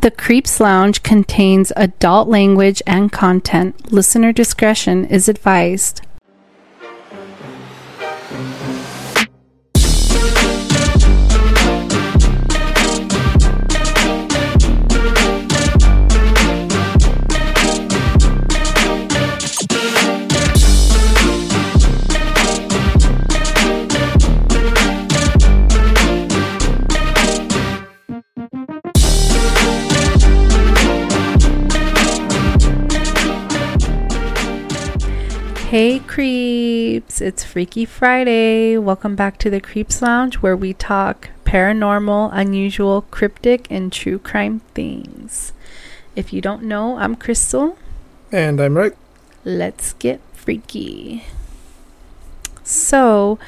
The Creeps Lounge contains adult language and content. Listener discretion is advised. Creeps, it's Freaky Friday. Welcome back to the Creeps Lounge where we talk paranormal, unusual, cryptic, and true crime things. If you don't know, I'm Crystal. And I'm Rick. Let's get freaky. So,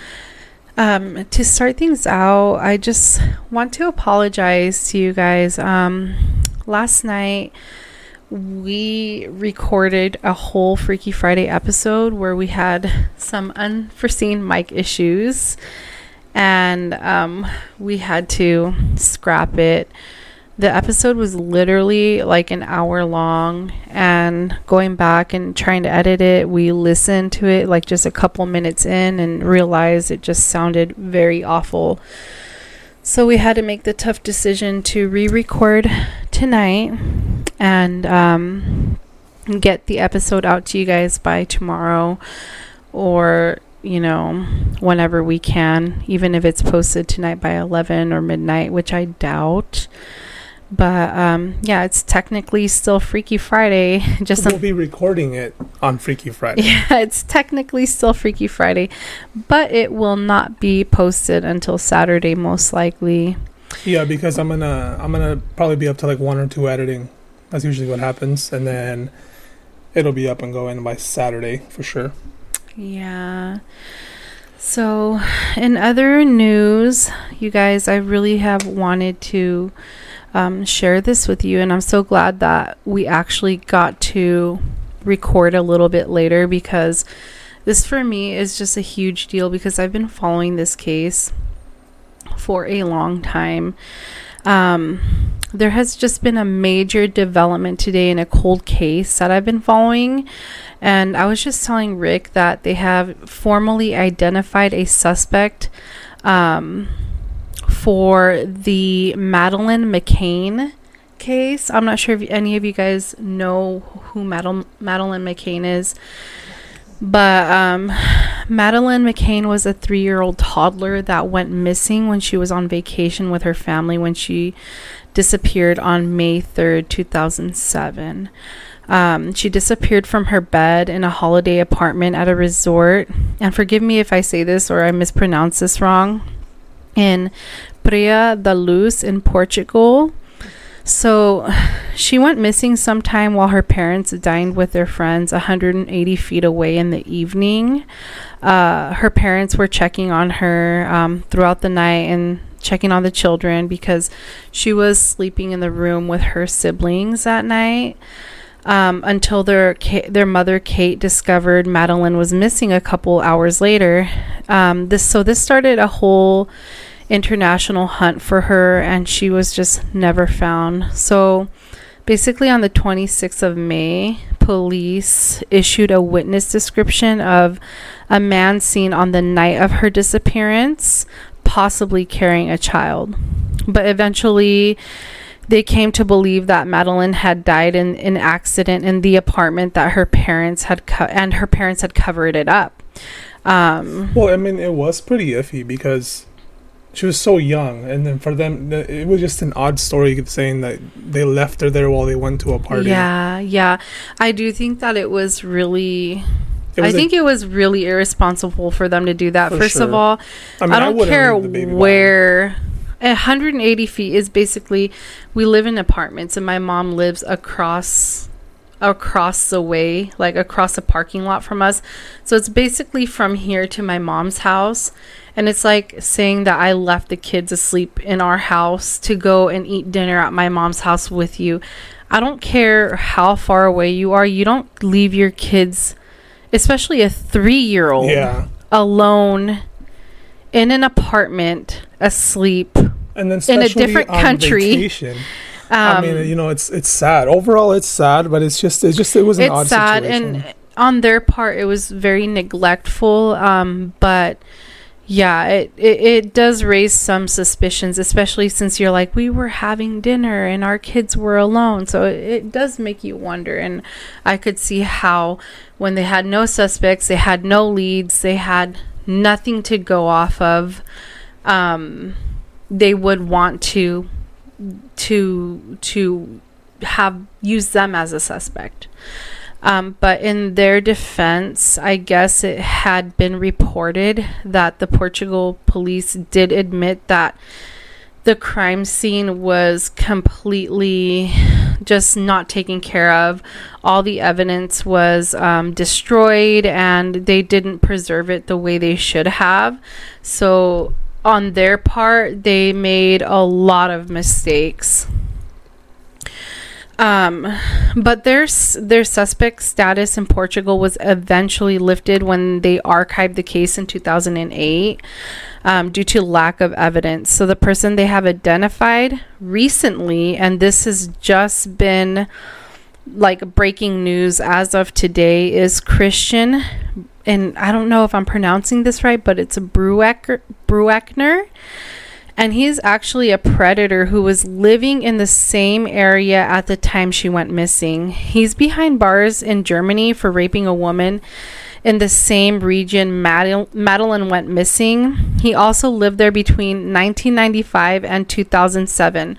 um, to start things out, I just want to apologize to you guys. Um, last night, we recorded a whole Freaky Friday episode where we had some unforeseen mic issues and um, we had to scrap it. The episode was literally like an hour long, and going back and trying to edit it, we listened to it like just a couple minutes in and realized it just sounded very awful. So we had to make the tough decision to re record tonight and um, get the episode out to you guys by tomorrow or, you know, whenever we can, even if it's posted tonight by 11 or midnight, which I doubt. But um, yeah, it's technically still Freaky Friday. Just we'll be recording it on Freaky Friday. Yeah, it's technically still Freaky Friday, but it will not be posted until Saturday, most likely. Yeah, because I'm gonna I'm gonna probably be up to like one or two editing. That's usually what happens, and then it'll be up and going by Saturday for sure. Yeah. So, in other news, you guys, I really have wanted to um, share this with you. And I'm so glad that we actually got to record a little bit later because this for me is just a huge deal because I've been following this case for a long time. Um, there has just been a major development today in a cold case that I've been following. And I was just telling Rick that they have formally identified a suspect. Um, for the Madeline McCann case. I'm not sure if any of you guys know who Madel- Madeleine McCann is. But um, Madeleine McCann was a three year old toddler that went missing when she was on vacation with her family when she disappeared on May 3rd, 2007. Um, she disappeared from her bed in a holiday apartment at a resort. And forgive me if I say this or I mispronounce this wrong in Praia da Luz in Portugal. So she went missing sometime while her parents dined with their friends 180 feet away in the evening. Uh, her parents were checking on her um, throughout the night and checking on the children because she was sleeping in the room with her siblings that night. Um, until their their mother Kate discovered Madeline was missing a couple hours later. Um, this so this started a whole international hunt for her, and she was just never found. So basically, on the 26th of May, police issued a witness description of a man seen on the night of her disappearance, possibly carrying a child. But eventually, they came to believe that Madeline had died in an accident in the apartment that her parents had co- and her parents had covered it up. Um, well, I mean, it was pretty iffy because she was so young, and then for them, it was just an odd story saying that they left her there while they went to a party. Yeah, yeah, I do think that it was really. Was I think it was really irresponsible for them to do that. First sure. of all, I, mean, I don't I care where. 180 feet is basically we live in apartments and my mom lives across across the way like across the parking lot from us so it's basically from here to my mom's house and it's like saying that I left the kids asleep in our house to go and eat dinner at my mom's house with you. I don't care how far away you are, you don't leave your kids, especially a three year old, yeah. alone in an apartment asleep and then in a different country. Vacation. I mean, Um, you know, it's it's sad. Overall, it's sad, but it's just it's just it was an odd it's sad situation. and on their part it was very neglectful um but yeah it, it it does raise some suspicions especially since you're like we were having dinner and our kids were alone. So it, it does make you wonder and i could see how when they had no suspects they had no leads they had nothing to go off of um they would want to to to have use them as a suspect um, but in their defense, I guess it had been reported that the Portugal police did admit that the crime scene was completely just not taken care of. All the evidence was um, destroyed and they didn't preserve it the way they should have. So, on their part, they made a lot of mistakes. Um, but their their suspect status in Portugal was eventually lifted when they archived the case in 2008 um, due to lack of evidence. So the person they have identified recently, and this has just been like breaking news as of today, is Christian. And I don't know if I'm pronouncing this right, but it's a Bruecker, Brueckner and he's actually a predator who was living in the same area at the time she went missing. He's behind bars in Germany for raping a woman in the same region Madel- Madeline went missing. He also lived there between 1995 and 2007.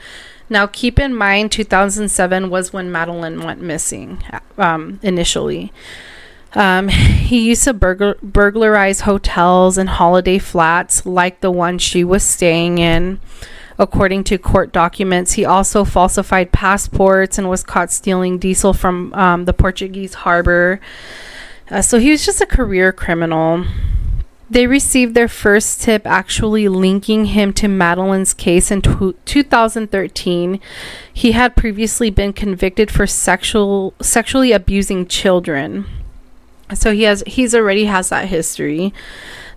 Now, keep in mind, 2007 was when Madeline went missing um, initially. Um, he used to burglar- burglarize hotels and holiday flats like the one she was staying in. According to court documents, he also falsified passports and was caught stealing diesel from um, the Portuguese harbor. Uh, so he was just a career criminal. They received their first tip actually linking him to Madeline's case in tw 2013. He had previously been convicted for sexual sexually abusing children. So he has he's already has that history.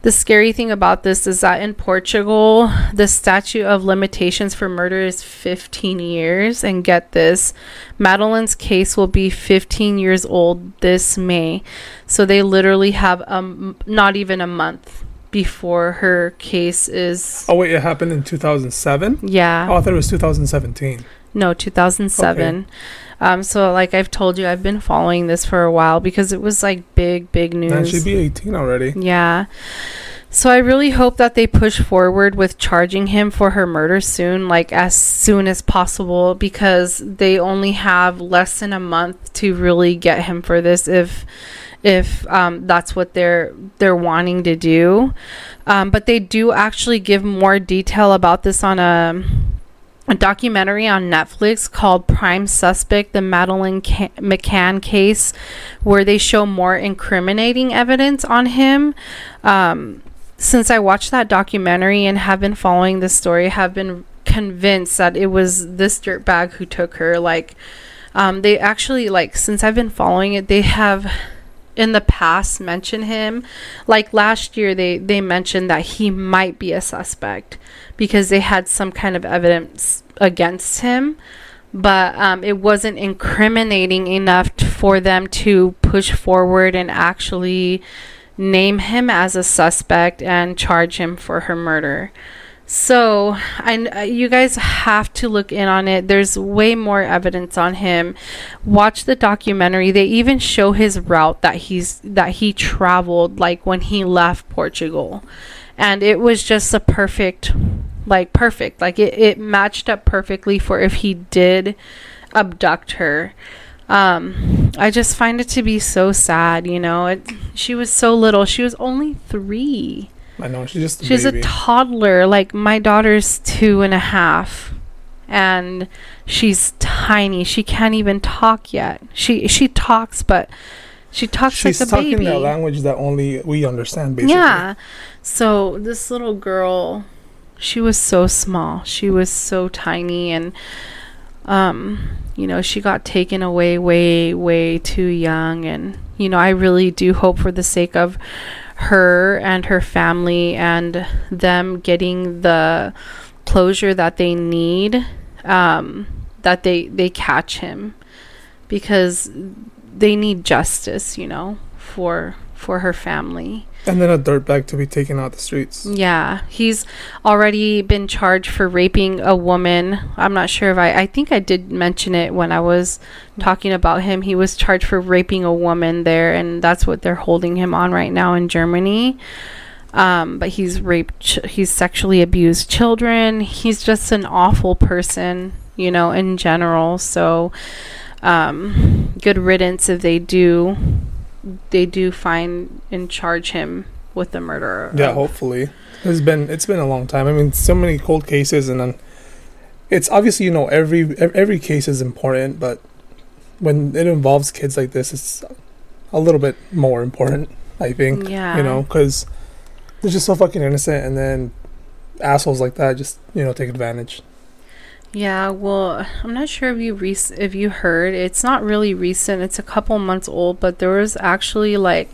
The scary thing about this is that in Portugal, the statute of limitations for murder is 15 years. And get this, Madeline's case will be 15 years old this May. So they literally have um not even a month before her case is oh wait, it happened in 2007. yeah. Oh, I thought it was 2017. No, 2007. Um, so like I've told you, I've been following this for a while because it was like big, big news. Man, she'd be 18 already. Yeah. So I really hope that they push forward with charging him for her murder soon, like as soon as possible, because they only have less than a month to really get him for this if if um, that's what they're they're wanting to do. Um, but they do actually give more detail about this on a a documentary on Netflix called Prime Suspect The Madeline Ca- McCann Case, where they show more incriminating evidence on him. Um, since I watched that documentary and have been following this story, have been convinced that it was this dirtbag who took her. Like, um, they actually, like, since I've been following it, they have in the past mention him like last year they they mentioned that he might be a suspect because they had some kind of evidence against him. But um, it wasn't incriminating enough t- for them to push forward and actually name him as a suspect and charge him for her murder so I, uh, you guys have to look in on it. There's way more evidence on him. Watch the documentary. They even show his route that he's that he traveled like when he left Portugal. And it was just a perfect like perfect. Like it, it matched up perfectly for if he did abduct her. Um I just find it to be so sad, you know. It she was so little. She was only 3. I know she's just a She's baby. a toddler. Like my daughter's two and a half, and she's tiny. She can't even talk yet. She she talks, but she talks she's like a talking baby. that language that only we understand, basically. Yeah. So this little girl, she was so small. She was so tiny, and um, you know, she got taken away way way too young. And you know, I really do hope for the sake of her and her family and them getting the closure that they need um, that they they catch him because they need justice, you know, for for her family. And then a dirtbag to be taken out the streets. Yeah, he's already been charged for raping a woman. I'm not sure if I I think I did mention it when I was talking about him. He was charged for raping a woman there and that's what they're holding him on right now in Germany. Um, but he's raped he's sexually abused children. He's just an awful person, you know, in general. So um, good riddance if they do they do find and charge him with the murder. Yeah, hopefully. It's been it's been a long time. I mean, so many cold cases, and then it's obviously you know every every case is important, but when it involves kids like this, it's a little bit more important. I think. Yeah. You know, because they're just so fucking innocent, and then assholes like that just you know take advantage. Yeah, well, I'm not sure if you rec- if you heard. It's not really recent. It's a couple months old, but there was actually like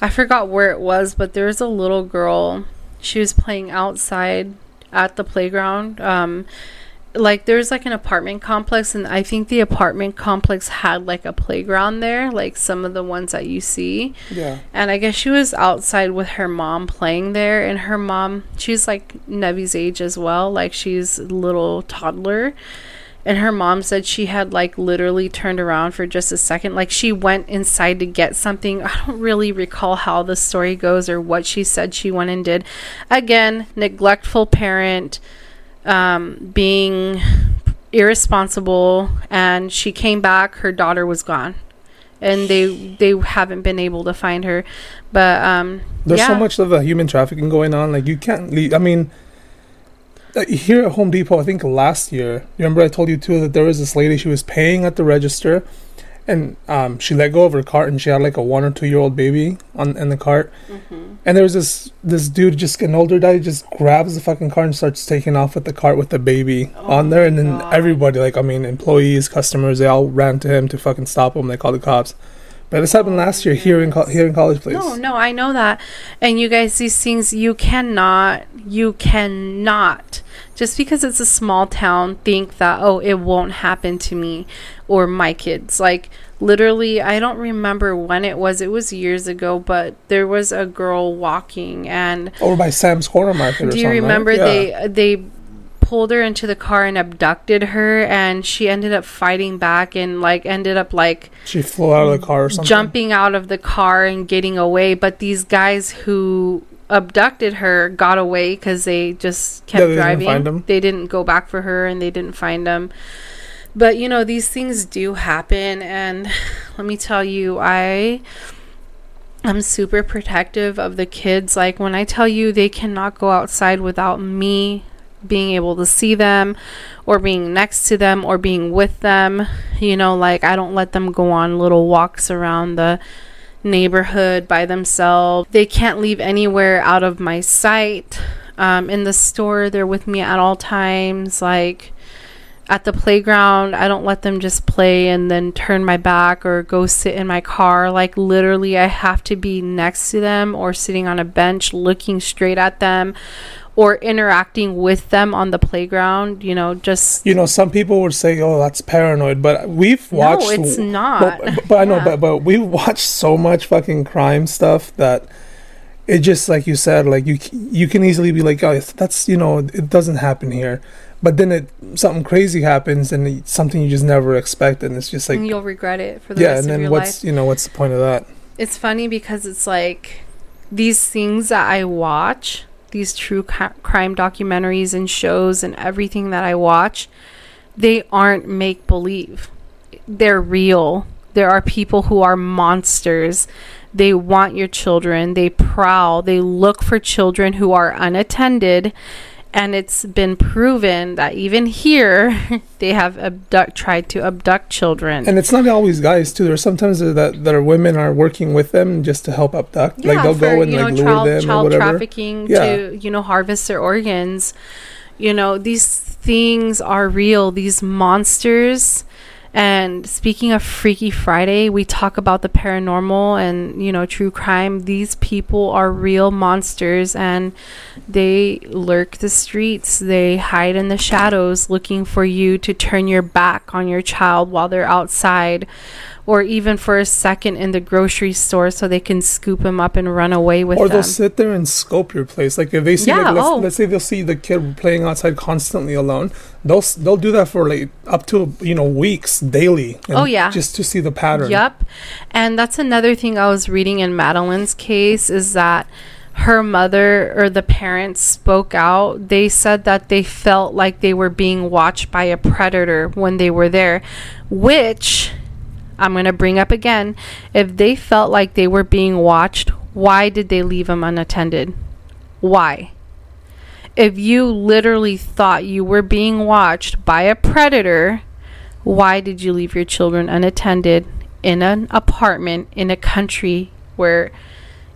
I forgot where it was, but there was a little girl. She was playing outside at the playground. Um like there's like an apartment complex and I think the apartment complex had like a playground there, like some of the ones that you see. Yeah. And I guess she was outside with her mom playing there. And her mom, she's like Nevi's age as well. Like she's a little toddler. And her mom said she had like literally turned around for just a second. Like she went inside to get something. I don't really recall how the story goes or what she said she went and did. Again, neglectful parent, um, being irresponsible. And she came back, her daughter was gone and they they haven't been able to find her. But um, There's yeah. so much of the human trafficking going on. Like you can't leave. I mean, uh, here at Home Depot, I think last year. Remember, I told you too that there was this lady. She was paying at the register, and um, she let go of her cart, and she had like a one or two year old baby on in the cart. Mm-hmm. And there was this this dude, just an older guy, just grabs the fucking cart and starts taking off with the cart with the baby Oh on there. And then God. everybody, like I mean, employees, customers, they all ran to him to fucking stop him. They called the cops. But this happened last year here in co- here in College Place. No, no, I know that. And you guys, these things you cannot, you cannot, just because it's a small town, think that oh, it won't happen to me or my kids. Like literally, I don't remember when it was. It was years ago, but there was a girl walking and Over by Sam's Corner Market. Or Do you right? remember Yeah. they they pulled her into the car and abducted her and she ended up fighting back and like ended up like She flew out of the car or something. jumping out of the car and getting away but these guys who abducted her got away cuz they just kept Yeah, they didn't driving 'em. they didn't go back for her and they didn't find them but you know these things do happen and let me tell you I I'm super protective of the kids. Like when I tell you they cannot go outside without me being able to see them or being next to them or being with them. You know, like I don't let them go on little walks around the neighborhood by themselves. They can't leave anywhere out of my sight. Um, in the store, they're with me at all times. Like at the playground, I don't let them just play and then turn my back or go sit in my car. Like, literally, I have to be next to them or sitting on a bench looking straight at them or interacting with them on the playground. You know, just. You know, some people would say, "Oh, that's paranoid," but we've watched. no, it's not. But, but, but I know, Yeah. but but we've watched so much fucking crime stuff that it just like you said, like you you can easily be like, "Oh, that's you know, it doesn't happen here," but then it something crazy happens and it's something you just never expect, and it's just like, and you'll regret it for the yeah, and then what's life. you know what's the point of that? it's funny because it's like these things that I watch, these true ca- crime documentaries and shows and everything that I watch, they aren't make believe. They're real. There are people who are monsters. They want your children. They prowl. They look for children who are unattended. And it's been proven that even here, they have abduct tried to abduct children. And it's not always guys too. There's sometimes that that are women are working with them just to help abduct. like they'll go and like know, lure child, them or whatever. trafficking Yeah. to you know harvest their organs. You know these things are real. These monsters, And speaking of Freaky Friday, we talk about the paranormal and, you know, true crime. These people are real monsters and they lurk the streets. They hide in the shadows looking for you to turn your back on your child while they're outside or even for a second in the grocery store so they can scoop them up and run away with or them. Or they'll sit there and scope your place. Like if they see, Yeah, like, let's, oh. let's say they'll see the kid playing outside constantly alone. They'll they'll do that for like up to you know weeks daily. Oh, yeah. just to see the pattern. Yep. And that's another thing I was reading in Madeline's case is that her mother or the parents spoke out. They said that they felt like they were being watched by a predator when they were there, which I'm going to bring up again. If they felt like they were being watched, why did they leave them unattended? Why? If you literally thought you were being watched by a predator, why did you leave your children unattended in an apartment in a country where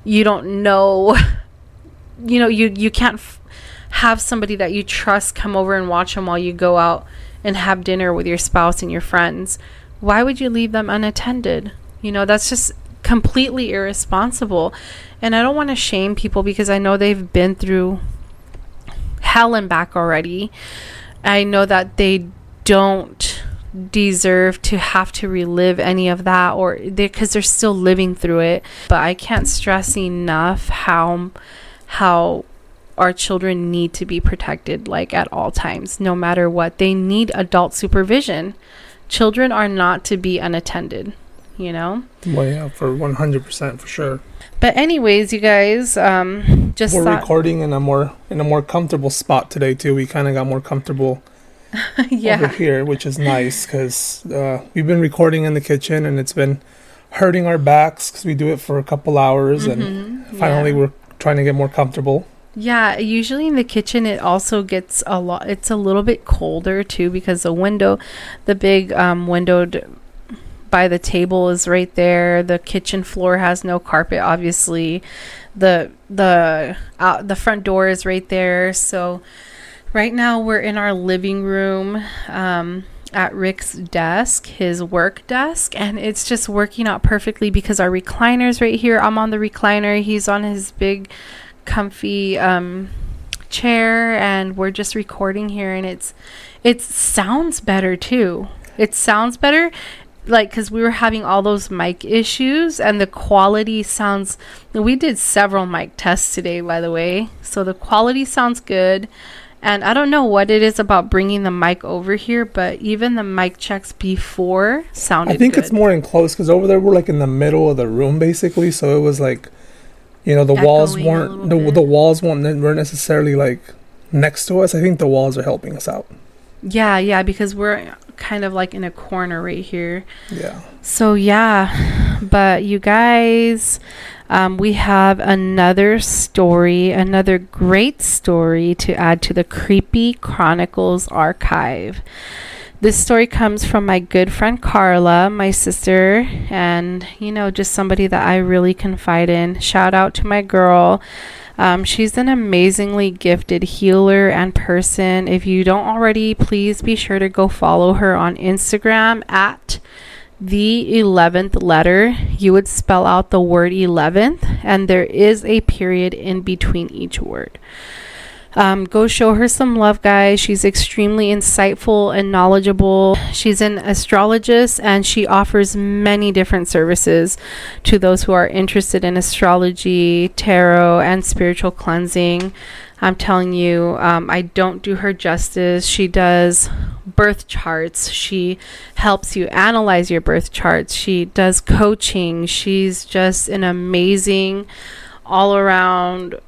you don't know you know you you can't f- have somebody that you trust come over and watch them while you go out and have dinner with your spouse and your friends why would you leave them unattended? You know that's just completely irresponsible. And i don't want to shame people because i know they've been through hell and back already. I know that they don't deserve to have to relive any of that or because they're still living through it. But i can't stress enough how how our children need to be protected like at all times no matter what. They need adult supervision children are not to be unattended you know Well, yeah, for one hundred percent for sure. but anyways you guys um just We're thought recording in a more in a more comfortable spot today too. We kind of got more comfortable over here, which is nice because uh, we've been recording in the kitchen and it's been hurting our backs because we do it for a couple hours and Mhm, finally yeah. we're trying to get more comfortable. Yeah, usually in the kitchen it also gets a lot it's a little bit colder too because the window the big um window by the table is right there. The kitchen floor has no carpet obviously. The the uh, the front door is right there. So right now we're in our living room um at Rick's desk, his work desk, and it's just working out perfectly because our recliner's right here. I'm on the recliner, he's on his big comfy um, chair and we're just recording here and it's it sounds better too it sounds better like because we were having all those mic issues and the quality sounds we did several mic tests today by the way so the quality sounds good and i don't know what it is about bringing the mic over here but even the mic checks before sounded I think good. it's more enclosed because over there we're like in the middle of the room basically, so it was like, you know, the walls Echoing a weren't the bit. the walls weren't weren't necessarily like next to us. I think the walls are helping us out. yeah yeah because we're kind of like in a corner right here Yeah. So yeah, but you guys, um, we have another story, another great story to add to the Creepy Chronicles archive. This story comes from my good friend Carla, my sister, and you know, just somebody that I really confide in. Shout out to my girl. Um, she's an amazingly gifted healer and person. If you don't already, please be sure to go follow her on Instagram at the 11th letter, you would spell out the word 11th, and there is a period in between each word. Um, go show her some love, guys. She's extremely insightful and knowledgeable. She's an astrologist and she offers many different services to those who are interested in astrology, tarot, and spiritual cleansing. I'm telling you, um, I don't do her justice. She does birth charts. She helps you analyze your birth charts. She does coaching. She's just an amazing, all around,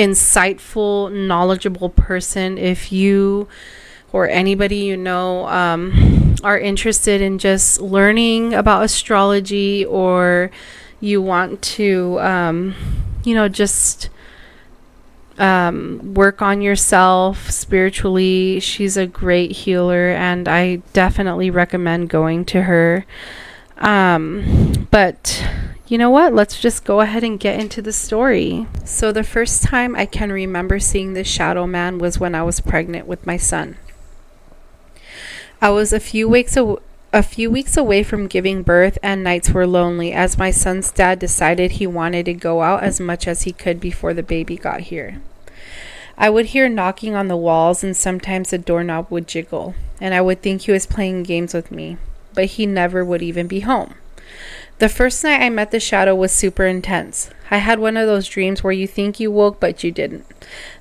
insightful, knowledgeable person. If you or anybody you know um, are interested in just learning about astrology or you want to, um, you know, just um, work on yourself spiritually. She's a great healer, and I definitely recommend going to her. Um, but you know what? Let's just go ahead and get into the story. So, the first time I can remember seeing the shadow man was when I was pregnant with my son. I was a few weeks aw- a few weeks away from giving birth, and nights were lonely as my son's dad decided he wanted to go out as much as he could before the baby got here. I would hear knocking on the walls, and sometimes the doorknob would jiggle, and I would think he was playing games with me, but he never would even be home. The first night I met the shadow was super intense. I had one of those dreams where you think you woke, but you didn't.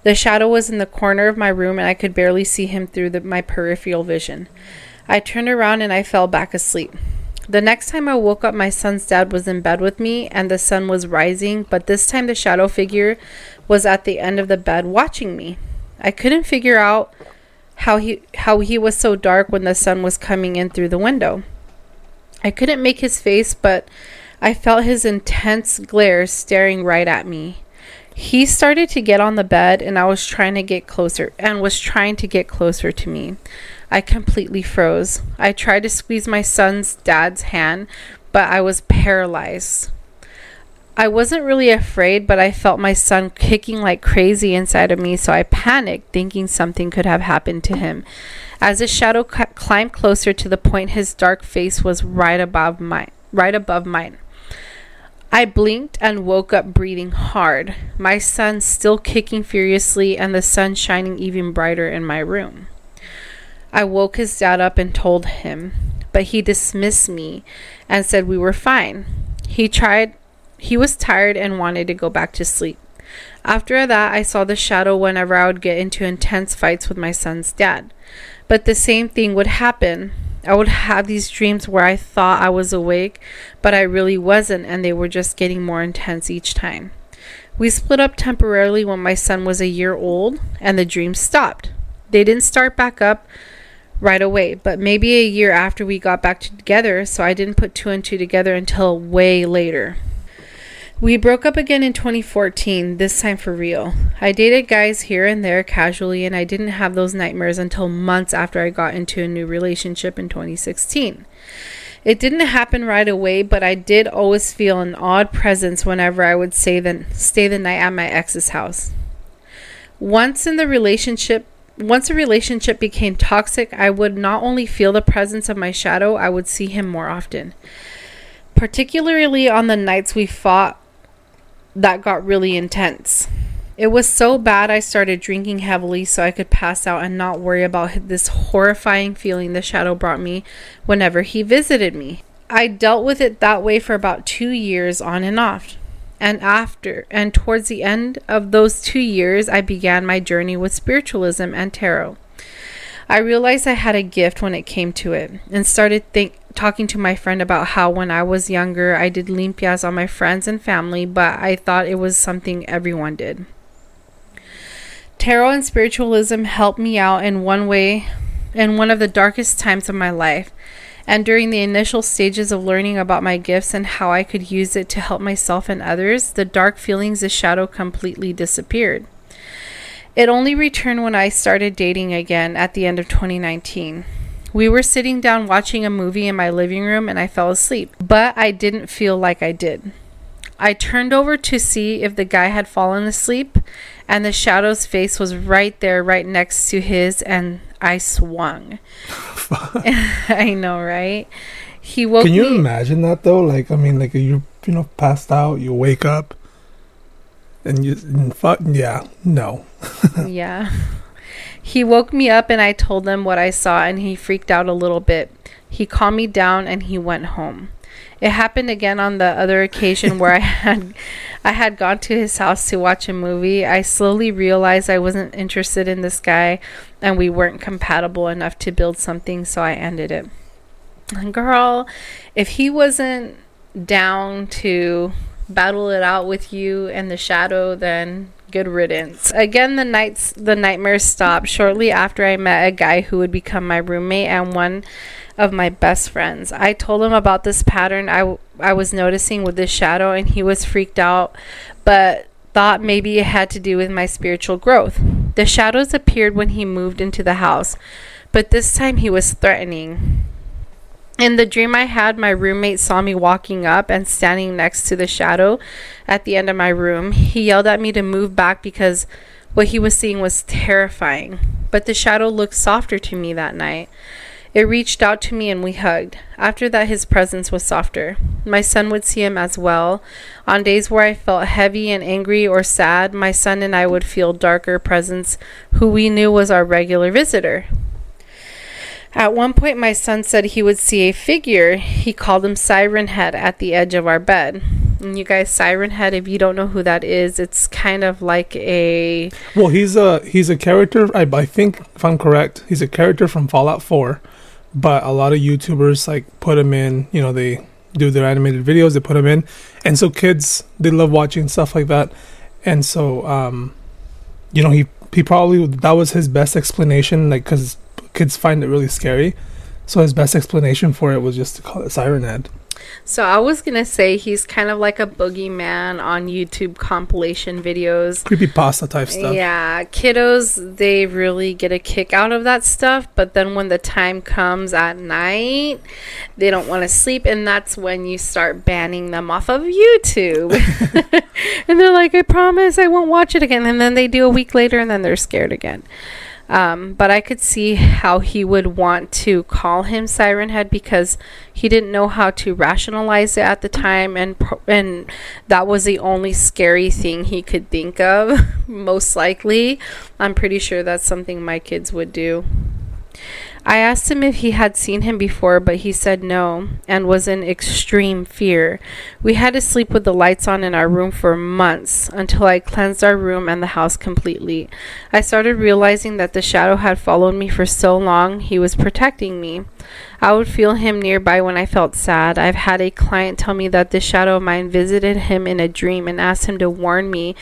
The shadow was in the corner of my room, and I could barely see him through the, my peripheral vision. I turned around and I fell back asleep. The next time I woke up, my son's dad was in bed with me, and the sun was rising, but this time the shadow figure was at the end of the bed watching me. I couldn't figure out how he how he was so dark when the sun was coming in through the window. I couldn't make his face, but I felt his intense glare staring right at me. He started to get on the bed and I was trying to get closer and was trying to get closer to me. I completely froze. I tried to squeeze my son's dad's hand, but I was paralyzed. I wasn't really afraid, but I felt my son kicking like crazy inside of me, so I panicked, thinking something could have happened to him. As the shadow c- climbed closer to the point his dark face was right above mine, right above mine. I blinked and woke up breathing hard, my son still kicking furiously and the sun shining even brighter in my room. I woke his dad up and told him, but he dismissed me and said we were fine. He tried he was tired and wanted to go back to sleep. After that, I saw the shadow whenever I would get into intense fights with my son's dad. But the same thing would happen. I would have these dreams where I thought I was awake, but I really wasn't, and they were just getting more intense each time. We split up temporarily when my son was a year old, and the dreams stopped. They didn't start back up right away, but maybe a year after we got back together, so I didn't put two and two together until way later. We broke up again in 2014, this time for real. I dated guys here and there casually, and I didn't have those nightmares until months after I got into a new relationship in 2016. It didn't happen right away, but I did always feel an odd presence whenever I would stay the, stay the night at my ex's house. Once in the relationship, once a relationship became toxic, I would not only feel the presence of my shadow, I would see him more often. Particularly on the nights we fought that got really intense. It was so bad I started drinking heavily so I could pass out and not worry about this horrifying feeling the shadow brought me whenever he visited me. I dealt with it that way for about two years on and off. And after, and towards the end of those two years, I began my journey with spiritualism and tarot. I realized I had a gift when it came to it and started think, talking to my friend about how when I was younger, I did limpias on my friends and family, but I thought it was something everyone did. Tarot and spiritualism helped me out in one way in one of the darkest times of my life. And during the initial stages of learning about my gifts and how I could use it to help myself and others, the dark feelings of shadow completely disappeared. It only returned when I started dating again at the end of 2019. We were sitting down watching a movie in my living room and I fell asleep, but I didn't feel like I did. I turned over to see if the guy had fallen asleep, and the shadow's face was right there, right next to his, and I swung. I know, right? He woke Can you me- imagine that though? Like, I mean, like you you know passed out, you wake up, and you and fuck yeah, no. yeah. He woke me up and I told him what I saw and he freaked out a little bit. He calmed me down and he went home. It happened again on the other occasion where I had I had gone to his house to watch a movie. I slowly realized I wasn't interested in this guy and we weren't compatible enough to build something, so I ended it. And girl, if he wasn't down to battle it out with you and the shadow, then good riddance. Again, the nights the nightmares stopped shortly after I met a guy who would become my roommate and one of my best friends. I told him about this pattern I, w- I was noticing with this shadow and he was freaked out, but thought maybe it had to do with my spiritual growth. The shadows appeared when he moved into the house, but this time he was threatening. In the dream I had, my roommate saw me walking up and standing next to the shadow at the end of my room. He yelled at me to move back because what he was seeing was terrifying. But the shadow looked softer to me that night. It reached out to me and we hugged. After that, his presence was softer. My son would see him as well. On days where I felt heavy and angry or sad, my son and I would feel darker presence, who we knew was our regular visitor. At one point, my son said he would see a figure. He called him Siren Head at the edge of our bed. And you guys, Siren Head, if you don't know who that is, it's kind of like a. Well, he's a he's a character. I, I think if I'm correct, he's a character from Fallout 4. But a lot of YouTubers like put him in. You know, they do their animated videos. They put him in, and so kids they love watching stuff like that. And so, um, you know, he he probably that was his best explanation, like because kids find it really scary. So his best explanation for it was just to call it Siren Head. So I was gonna say he's kind of like a boogeyman on YouTube compilation videos. Creepy pasta type stuff. Yeah, kiddos they really get a kick out of that stuff, but then when the time comes at night, they don't want to sleep, and that's when you start banning them off of YouTube. and they're like, "I promise I won't watch it again," and then they do a week later, and then they're scared again. Um, but I could see how he would want to call him Siren Head because he didn't know how to rationalize it at the time, and and that was the only scary thing he could think of. Most likely, I'm pretty sure that's something my kids would do. I asked him if he had seen him before, but he said no and was in extreme fear. We had to sleep with the lights on in our room for months until I cleansed our room and the house completely. I started realizing that the shadow had followed me for so long, he was protecting me. I would feel him nearby when I felt sad. I've had a client tell me that this shadow of mine visited him in a dream and asked him to warn me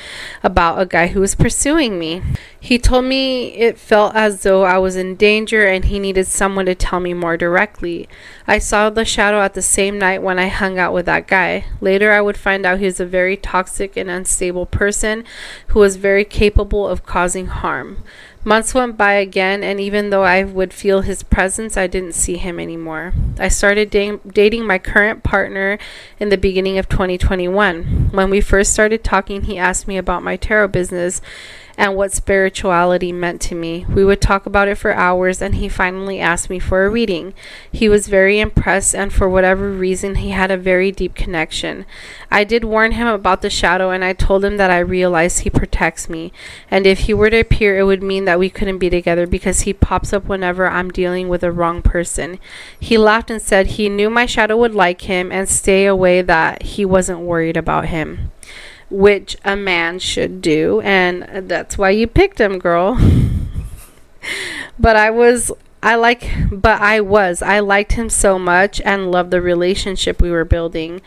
about a guy who was pursuing me. He told me it felt as though I was in danger and he needed someone to tell me more directly. I saw the shadow at the same night when I hung out with that guy. Later, I would find out he was a very toxic and unstable person who was very capable of causing harm. Months went by again, and even though I would feel his presence, I didn't see him anymore. I started da- dating my current partner in the beginning of 2021. When we first started talking, he asked me about my tarot business and what spirituality meant to me. We would talk about it for hours, and he finally asked me for a reading. He was very impressed, and for whatever reason, he had a very deep connection. I did warn him about the shadow, and I told him that I realized he protects me, and if he were to appear, it would mean that we couldn't be together because he pops up whenever I'm dealing with a wrong person. He laughed and said he knew my shadow would like him and stay away, that he wasn't worried about him which a man should do, and that's why you picked him, girl. but I was I like but I was I liked him so much and loved the relationship we were building.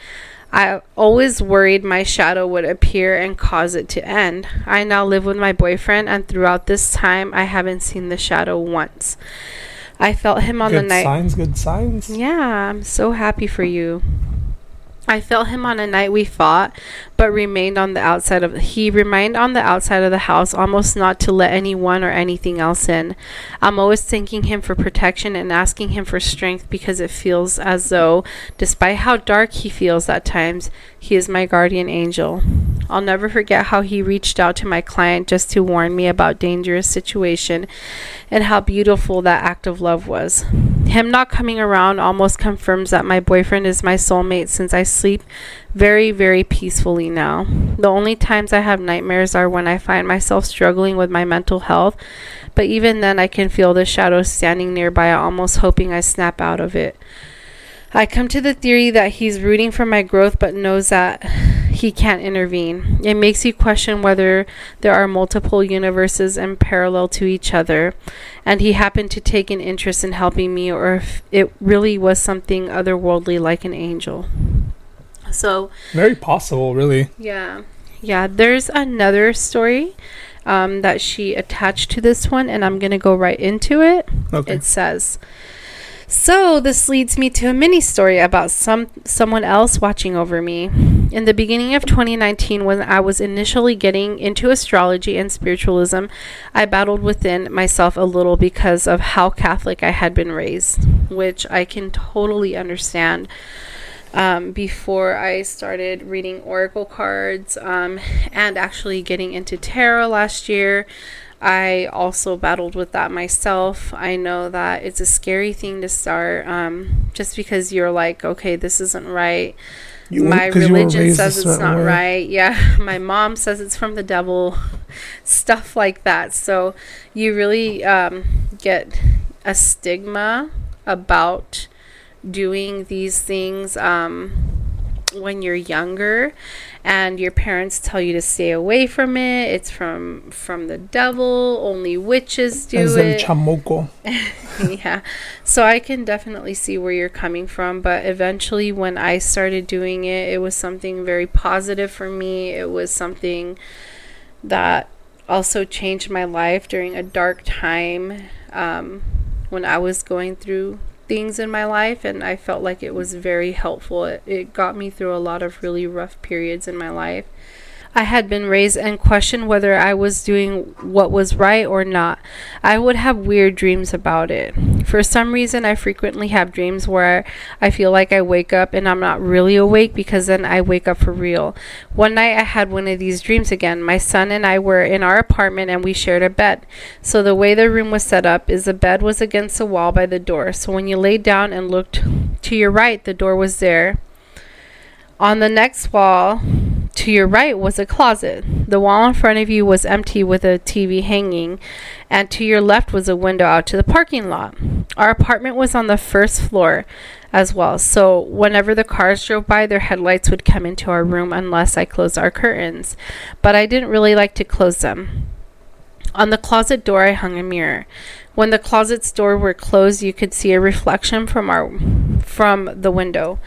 I always worried my shadow would appear and cause it to end. I now live with my boyfriend and throughout this time I haven't seen the shadow once. I felt him on good the night. Good Signs, good signs. Yeah, I'm so happy for you. I felt him on a night we fought, but remained on the outside of he remained on the outside of the house, almost not to let anyone or anything else in. I'm always thanking him for protection and asking him for strength because it feels as though, despite how dark he feels at times, he is my guardian angel. I'll never forget how he reached out to my client just to warn me about dangerous situation and how beautiful that act of love was. Him not coming around almost confirms that my boyfriend is my soulmate since I sleep very, very peacefully now. The only times I have nightmares are when I find myself struggling with my mental health, but even then I can feel the shadow standing nearby, almost hoping I snap out of it. I come to the theory that he's rooting for my growth but knows that he can't intervene. It makes you question whether there are multiple universes in parallel to each other and he happened to take an interest in helping me or if it really was something otherworldly like an angel. So, very possible, really. Yeah. Yeah, there's another story um, that she attached to this one, and I'm going to go right into it. Okay. It says, so this leads me to a mini story about some someone else watching over me. In the beginning of 2019 when I was initially getting into astrology and spiritualism, I battled within myself a little because of how Catholic I had been raised, which I can totally understand. Um, before I started reading oracle cards um, and actually getting into tarot last year, I also battled with that myself. I know that it's a scary thing to start um, just because you're like, okay, this isn't right. You- my 'cause you were religion says it's not way. right. Yeah, my mom says it's from the devil, stuff like that. So you really um, get a stigma about doing these things um, when you're younger and your parents tell you to stay away from it it's from from the devil only witches do As it chamuco. yeah. So I can definitely see where you're coming from, but eventually when I started doing it, it was something very positive for me. It was something that also changed my life during a dark time um, when I was going through things in my life, and I felt like it was very helpful. It, it got me through a lot of really rough periods in my life. I had been raised and questioned whether I was doing what was right or not. I would have weird dreams about it. For some reason, I frequently have dreams where I feel like I wake up and I'm not really awake because then I wake up for real. One night, I had one of these dreams again. My son and I were in our apartment and we shared a bed. So, the way the room was set up is the bed was against the wall by the door. So, when you laid down and looked to your right, the door was there. On the next wall, to your right was a closet. The wall in front of you was empty with a TV hanging, and to your left was a window out to the parking lot. Our apartment was on the first floor as well, so whenever the cars drove by, their headlights would come into our room unless I closed our curtains. But I didn't really like to close them. On the closet door, I hung a mirror. When the closet's door were closed, you could see a reflection from our from the window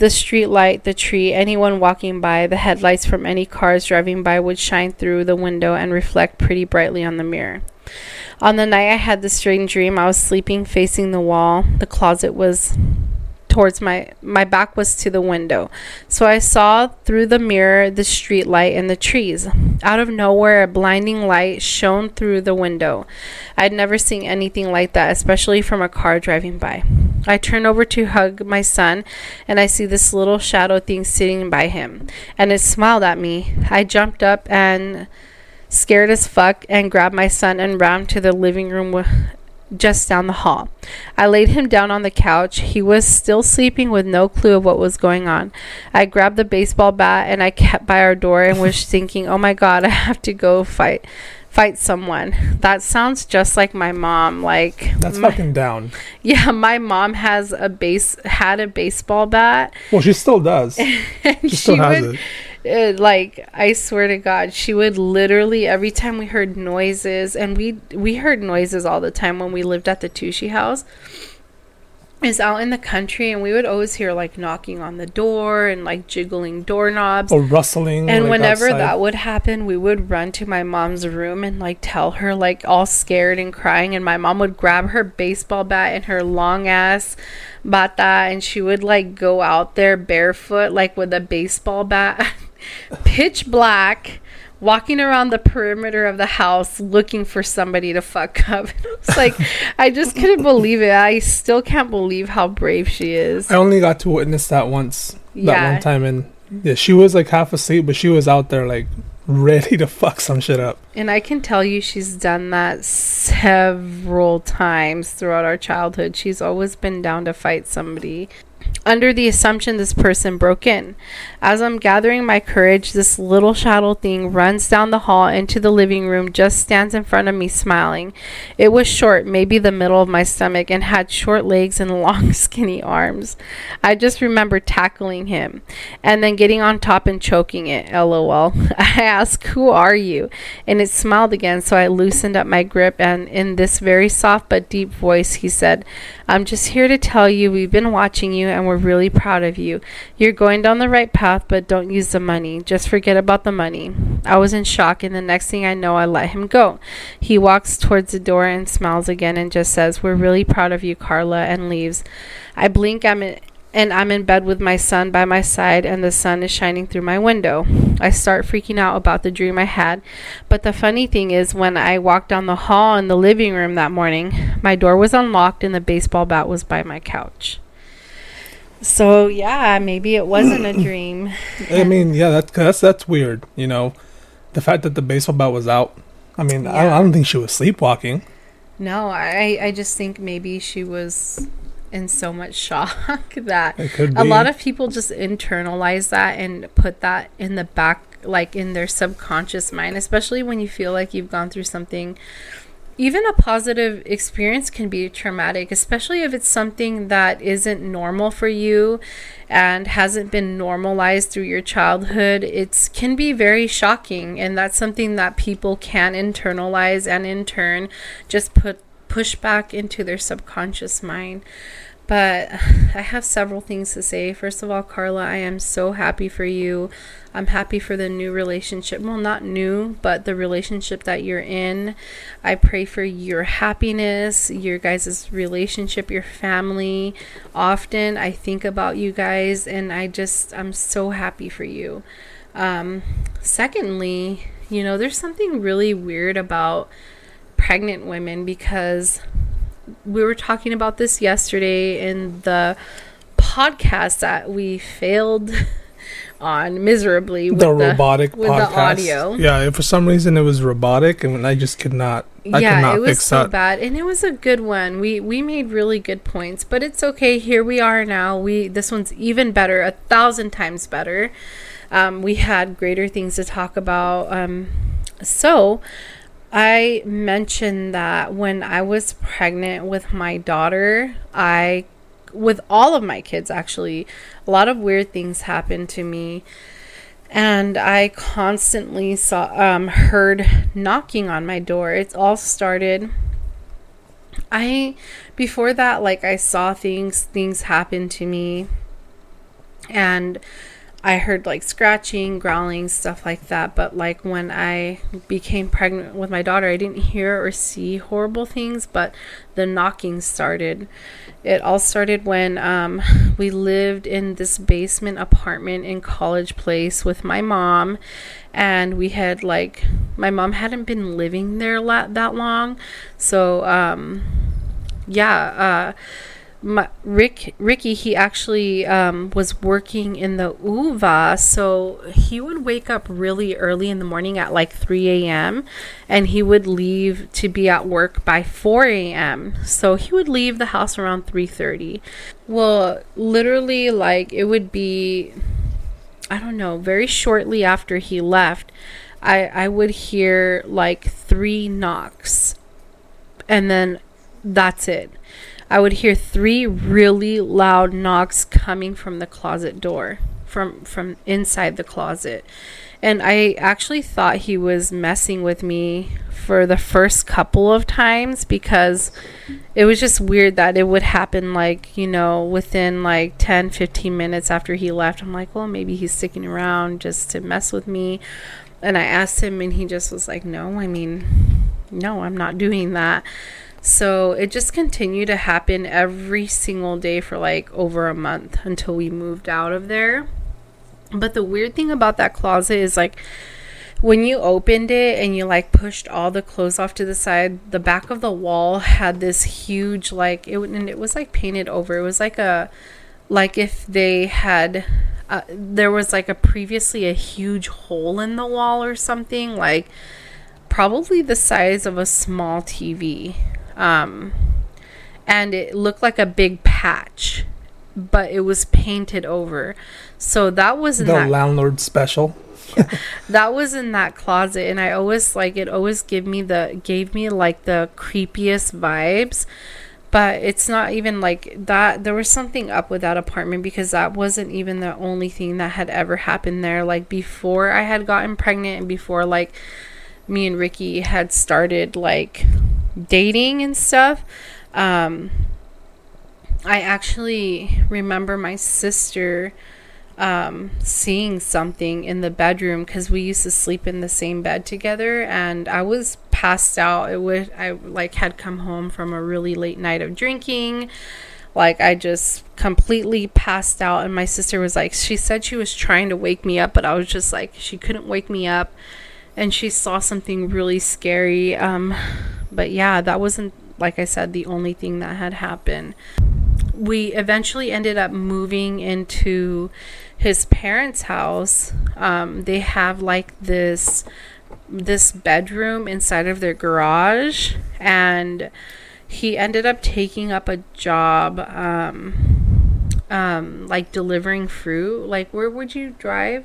the street light, the tree, anyone walking by, the headlights from any cars driving by would shine through the window and reflect pretty brightly on the mirror. On the night I had this strange dream, I was sleeping facing the wall. The closet was towards my my back was to the window. So I saw through the mirror the street light and the trees. Out of nowhere a blinding light shone through the window. I'd never seen anything like that, especially from a car driving by. I turn over to hug my son and I see this little shadow thing sitting by him and it smiled at me. I jumped up and scared as fuck and grabbed my son and ran to the living room just down the hall. I laid him down on the couch. He was still sleeping with no clue of what was going on. I grabbed the baseball bat and I kept by our door and was thinking, "Oh my god, I have to go fight fight someone." That sounds just like my mom. Like That's my- fucking down. yeah, my mom has a base had a baseball bat Well, she still does. she still has would it. uh, like I swear to God, she would literally every time we heard noises, and we we heard noises all the time when we lived at the Tushy house. Is out in the country, and we would always hear like knocking on the door and like jiggling doorknobs. Or rustling. And like, whenever outside. that would happen, we would run to my mom's room and like tell her like all scared and crying. And my mom would grab her baseball bat and her long ass bata, and she would like go out there barefoot, like with a baseball bat, pitch black, walking around the perimeter of the house looking for somebody to fuck up. It's like I just couldn't believe it. I still can't believe how brave she is. I only got to witness that once. That Yeah. one time, and yeah, she was like half asleep, but she was out there like ready to fuck some shit up. And I can tell you she's done that several times throughout our childhood. She's always been down to fight somebody. Under the assumption this person broke in. As I'm gathering my courage, this little shadow thing runs down the hall into the living room, just stands in front of me smiling. It was short, maybe the middle of my stomach, and had short legs and long, skinny arms. I just remember tackling him and then getting on top and choking it. LOL. I asked, Who are you? And it smiled again, so I loosened up my grip. And in this very soft but deep voice, he said, I'm just here to tell you we've been watching you and we're really proud of you. You're going down the right path, but don't use the money. Just forget about the money. I was in shock, and the next thing I know, I let him go. He walks towards the door and smiles again and just says, We're really proud of you, Carla, and leaves. I blink, I'm in, and I'm in bed with my son by my side, and the sun is shining through my window. I start freaking out about the dream I had. But the funny thing is, when I walked down the hall in the living room that morning, my door was unlocked and the baseball bat was by my couch. So, yeah, maybe it wasn't a dream. I mean, yeah, that's that's that's weird. You know, the fact that the baseball bat was out. I mean, I, don't, Yeah. I don't think she was sleepwalking. No, I I just think maybe she was in so much shock that It could be. a lot of people just internalize that and put that in the back like in their subconscious mind especially when you feel like you've gone through something even a positive experience can be traumatic especially if it's something that isn't normal for you and hasn't been normalized through your childhood It can be very shocking and that's something that people can internalize and in turn just put push back into their subconscious mind but I have several things to say. First of all, Carla, I am so happy for you. I'm happy for the new relationship. Well, not new, but the relationship that you're in. I pray for your happiness, your guys' relationship, your family. Often I think about you guys and I just, I'm so happy for you. Um, secondly, you know, there's something really weird about pregnant women because we were talking about this yesterday in the podcast that we failed on miserably with the the, robotic with the podcast. audio. Yeah, for some reason it was robotic, and I just could not. I could yeah, not it was fix so that. bad, and it was a good one. We we made really good points, but it's okay. Here we are now. We this one's even better, a thousand times better. Um, we had greater things to talk about. Um, so, I mentioned that when I was pregnant with my daughter, I, with all of my kids actually, a lot of weird things happened to me. And I constantly saw, um, heard knocking on my door. It all started. I, before that, like I saw things, things happen to me. And I heard like scratching, growling, stuff like that. But like when I became pregnant with my daughter, I didn't hear or see horrible things, but the knocking started. It all started when um, we lived in this basement apartment in College Place with my mom. And we had like, my mom hadn't been living there la- that long. So, um, yeah, uh, my, Rick Ricky he actually um, was working in the UVA, so he would wake up really early in the morning at like 3 a.m. and he would leave to be at work by 4 a.m. So he would leave the house around 3:30. Well, literally like it would be I don't know, very shortly after he left, I I would hear like three knocks and then that's it. I would hear three really loud knocks coming from the closet door, from from inside the closet. And I actually thought he was messing with me for the first couple of times because it was just weird that it would happen like, you know, within like 10, 15 minutes after he left. I'm like, well, maybe he's sticking around just to mess with me. And I asked him and he just was like, "No, I mean, no, I'm not doing that." So it just continued to happen every single day for like over a month until we moved out of there. But the weird thing about that closet is like when you opened it and you like pushed all the clothes off to the side, the back of the wall had this huge like it and it was like painted over. It was like a like if they had uh, there was like a previously a huge hole in the wall or something like probably the size of a small TV um, and it looked like a big patch, but it was painted over. So that was in The that landlord special. that was in that closet, and I always like it. Always give me the gave me like the creepiest vibes. But it's not even like that. There was something up with that apartment because that wasn't even the only thing that had ever happened there. Like before I had gotten pregnant and before like me and Ricky had started like dating and stuff. Um, I actually remember my sister um, seeing something in the bedroom because we used to sleep in the same bed together, and I was passed out. It would I like had come home from a really late night of drinking. Like I just completely passed out, and my sister was like, she said she was trying to wake me up, but I was just like, she couldn't wake me up, and she saw something really scary. Um, but yeah, that wasn't like I said the only thing that had happened. We eventually ended up moving into his parents' house. Um, they have like this this bedroom inside of their garage and he ended up taking up a job um, um, like delivering fruit. Like where would you drive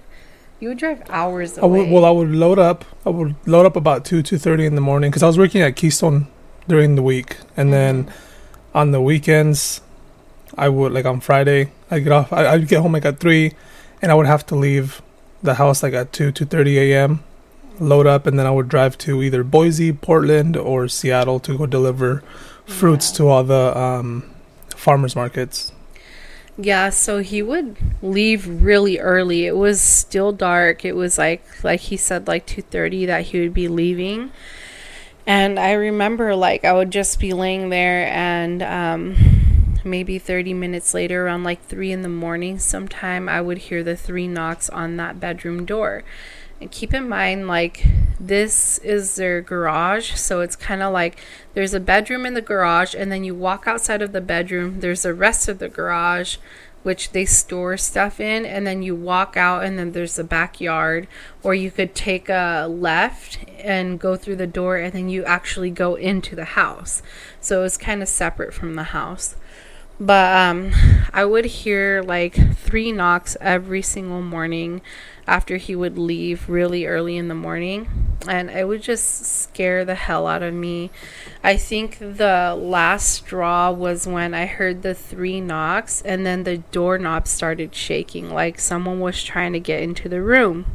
you would drive hours I would, well, I would load up. I would load up about two two thirty in the morning because I was working at Keystone during the week, and then on the weekends, I would like on Friday. I get off. I, I'd get home like at three, and I would have to leave the house like at two two thirty a.m. Load up, and then I would drive to either Boise, Portland, or Seattle to go deliver fruits Yeah. to all the um, farmers markets. Yeah, so he would leave really early. It was still dark. It was like like he said like 2:30 that he would be leaving. And I remember like I would just be laying there and um maybe 30 minutes later around like 3 in the morning sometime I would hear the three knocks on that bedroom door. And keep in mind like this is their garage, so it's kind of like there's a bedroom in the garage and then you walk outside of the bedroom, there's the rest of the garage which they store stuff in and then you walk out and then there's the backyard. Or you could take a left and go through the door and then you actually go into the house. So it's kind of separate from the house. But um i would hear like three knocks every single morning after he would leave really early in the morning and it would just scare the hell out of me I think the last straw was when I heard the three knocks and then the doorknob started shaking like someone was trying to get into the room.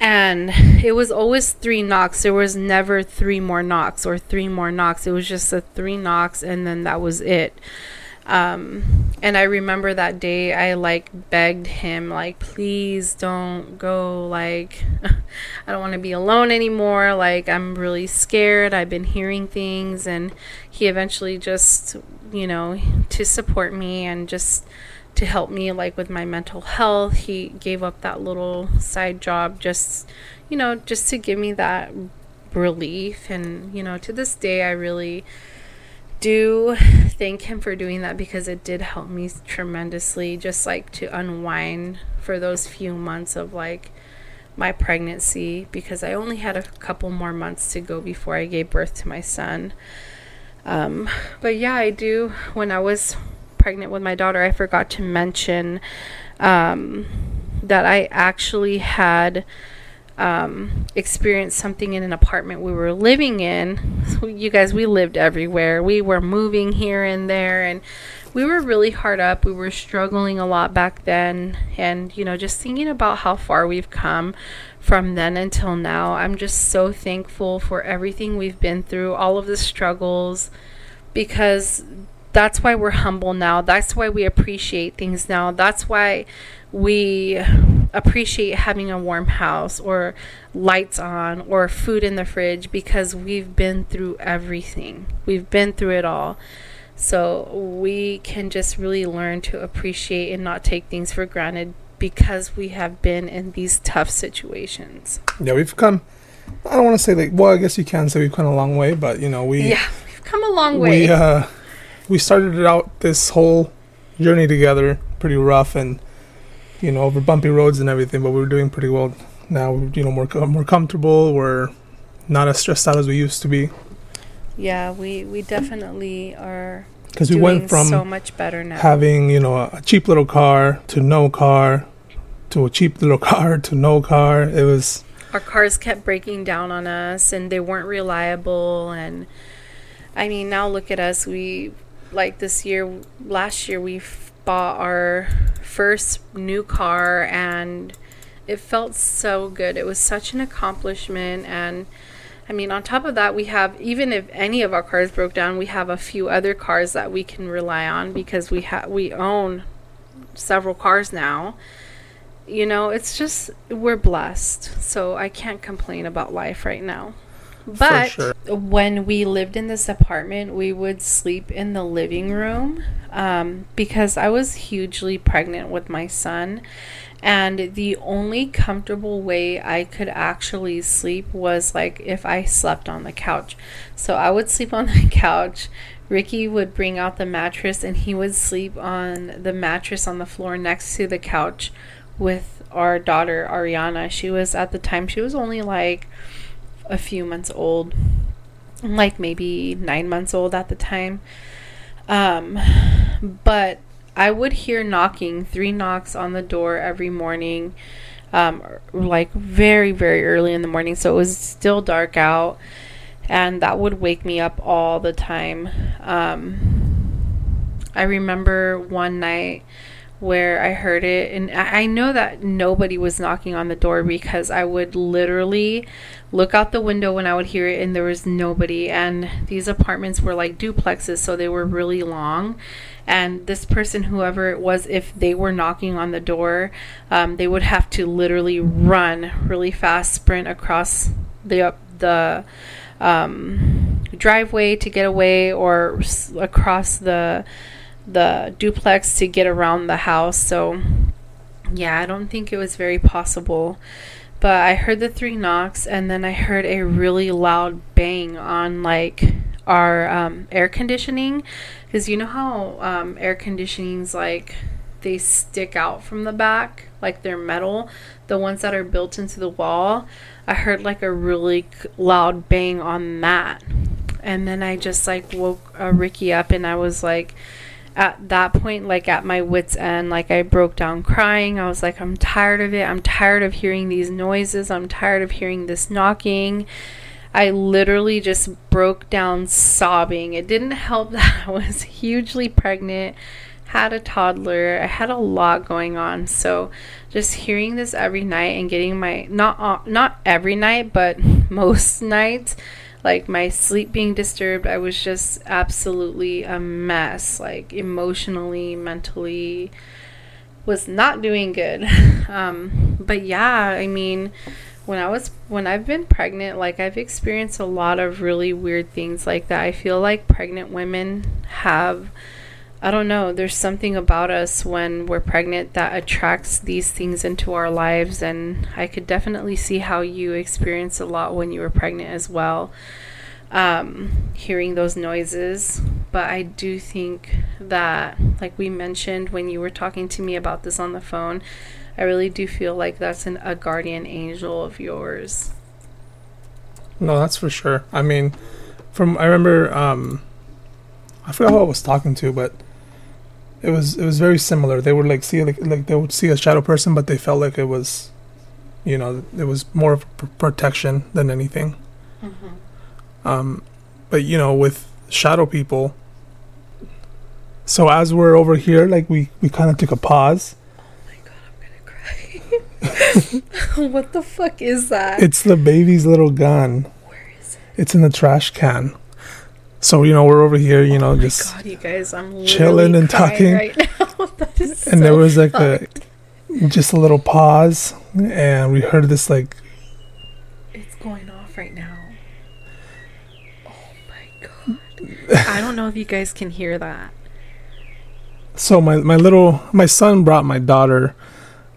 And it was always three knocks. There was never three more knocks or three more knocks. It was just the three knocks and then that was it. Um, and I remember that day I like begged him like please don't go like I don't want to be alone anymore. Like I'm really scared. I've been hearing things. And he eventually just you know to support me and just to help me like with my mental health he gave up that little side job just you know just to give me that relief. And you know to this day I really do thank him for doing that because it did help me tremendously just like to unwind for those few months of like my pregnancy because I only had a couple more months to go before I gave birth to my son. Um, but yeah, I do. When I was pregnant with my daughter, I forgot to mention um, that I actually had um, experienced something in an apartment we were living in. So you guys, we lived everywhere. We were moving here and there, and we were really hard up. We were struggling a lot back then, and you know, just thinking about how far we've come from then until now. I'm just so thankful for everything we've been through, all of the struggles, because that's why we're humble now. That's why we appreciate things now. That's why we appreciate having a warm house or lights on or food in the fridge because we've been through everything. We've been through it all. So we can just really learn to appreciate and not take things for granted because we have been in these tough situations. Yeah, we've come. I don't want to say like. Well, I guess you can say we've come a long way, but you know we. Yeah, we've come a long way. We uh, we started out this whole journey together, pretty rough and you know over bumpy roads and everything, but we were doing pretty well now. We're, you know, more more comfortable. We're not as stressed out as we used to be yeah, we we definitely are because we went from so much better now. having you know a cheap little car to no car to a cheap little car to no car. It was our cars kept breaking down on us and they weren't reliable and i mean now look at us we like this year last year we f- bought our first new car and it felt so good it was such an accomplishment and i mean on top of that we have even if any of our cars broke down we have a few other cars that we can rely on because we have we own several cars now you know, it's just we're blessed. So I can't complain about life right now. But sure. when we lived in this apartment, we would sleep in the living room um, because I was hugely pregnant with my son. And the only comfortable way I could actually sleep was like if I slept on the couch. So I would sleep on the couch. Ricky would bring out the mattress and he would sleep on the mattress on the floor next to the couch with our daughter Ariana. She was at the time she was only like a few months old, like maybe nine months old at the time. Um, but I would hear knocking, three knocks on the door every morning, um, like very, very early in the morning. So it was still dark out, and that would wake me up all the time. Um, I remember one night where I heard it, and I know that nobody was knocking on the door because I would literally look out the window when I would hear it, and there was nobody. And these apartments were like duplexes, so they were really long. And this person, whoever it was, if they were knocking on the door, um, they would have to literally run really fast, sprint across the the um, driveway to get away, or across the the duplex to get around the house. So, yeah, I don't think it was very possible. But I heard the three knocks, and then I heard a really loud bang on like our um, air conditioning. Because you know how um, air conditioning's like they stick out from the back, like they're metal, the ones that are built into the wall. I heard like a really loud bang on that. And then I just like woke uh, Ricky up and I was like, at that point like at my wits end like i broke down crying. I was like i'm tired of it. I'm tired of hearing these noises. I'm tired of hearing this knocking. I literally just broke down sobbing. It didn't help that i was hugely pregnant had a toddler. I had a lot going on. So just hearing this every night and getting my not not every night but most nights like my sleep being disturbed i was just absolutely a mess like emotionally mentally was not doing good. Um, but yeah i mean when i was when i've been pregnant like i've experienced a lot of really weird things like that. I feel like pregnant women have I don't know, there's something about us when we're pregnant that attracts these things into our lives. And I could definitely see how you experienced a lot when you were pregnant as well, um, hearing those noises. But I do think that, like we mentioned when you were talking to me about this on the phone, I really do feel like that's an, a guardian angel of yours. No, that's for sure. I mean, from I remember, um, I forgot who I was talking to, but it was it was very similar. They would like see like, like they would see a shadow person, but they felt like it was, you know, it was more of p- protection than anything. Mm-hmm. Um, but you know, with shadow people. So as we're over here, like we we kind of took a pause. Oh my god, I'm gonna cry. what the fuck is that? It's the baby's little gun. Where is it? It's in the trash can. So you know we're over here, you know, oh just God, you guys, I'm chilling and talking. Right now. and so there was like fucked. a just a little pause, and we heard this like. It's going off right now. Oh my God! I don't know if you guys can hear that. So my my little my son brought my daughter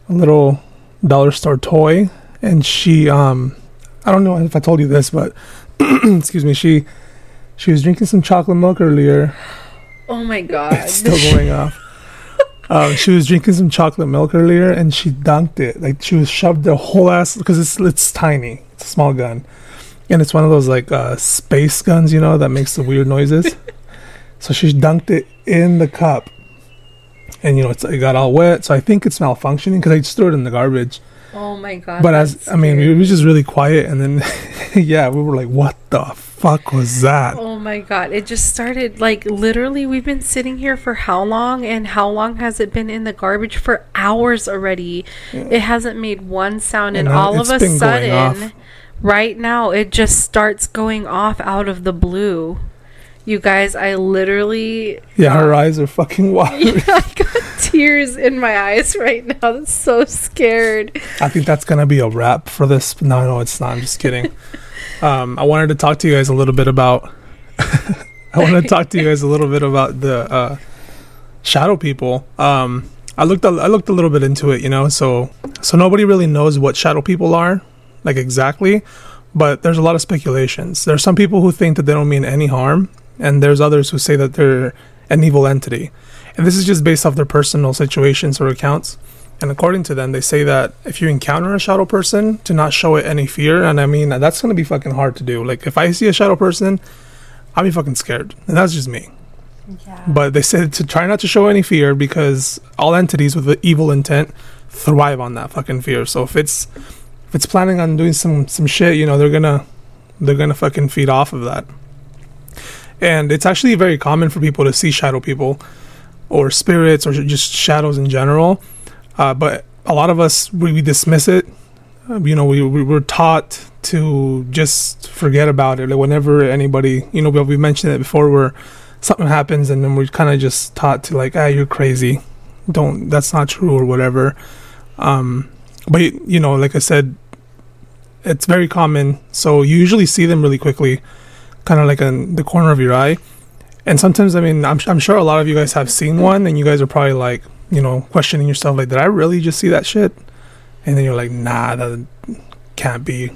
a little dollar store toy, and she um I don't know if I told you this, but excuse me, she she was drinking some chocolate milk earlier. Oh my god! It's still going off. Um, she was drinking some chocolate milk earlier, and she dunked it. Like she was shoved the whole ass because it's it's tiny. It's a small gun, and it's one of those like uh, space guns, you know, that makes the weird noises. so she dunked it in the cup, and you know it's, it got all wet. So I think it's malfunctioning because I just threw it in the garbage. Oh my god! But as scary. I mean, it was just really quiet, and then yeah, we were like, "What the fuck was that?" Oh my god! It just started like literally. We've been sitting here for how long, and how long has it been in the garbage for hours already? Yeah. It hasn't made one sound, and, all of a sudden, right now, it just starts going off out of the blue. You guys, I literally. Yeah, her eyes are fucking wild. Yeah, I got tears in my eyes right now. I'm so scared. I think that's gonna be a wrap for this. No, no, it's not. I'm just kidding. um, I wanted to talk to you guys a little bit about. I want to talk to you guys a little bit about the uh, shadow people. Um, I looked. A, I looked a little bit into it. You know, so so nobody really knows what shadow people are, like exactly. But there's a lot of speculations. There's some people who think that they don't mean any harm, and there's others who say that they're an evil entity. And this is just based off their personal situations or accounts. And according to them, they say that if you encounter a shadow person, to not show it any fear. And I mean, that's gonna be fucking hard to do. Like if I see a shadow person, I'll be fucking scared, and that's just me. Yeah. But they said to try not to show any fear because all entities with the evil intent thrive on that fucking fear. So if it's if it's planning on doing some some shit, you know, they're gonna they're gonna fucking feed off of that. And it's actually very common for people to see shadow people or spirits or just shadows in general. Uh, but a lot of us we, we dismiss it. Uh, you know, we, we were taught to just forget about it. Like whenever anybody, you know, we, we mentioned it before, where something happens and then we're kind of just taught to like, ah, you're crazy. Don't. That's not true or whatever. Um, but you know, like I said, it's very common. So you usually see them really quickly, kind of like in the corner of your eye. And sometimes, I mean, I'm, I'm sure a lot of you guys have seen one, and you guys are probably like, you know, questioning yourself, like, did I really just see that shit? And then you're like, nah, that can't be.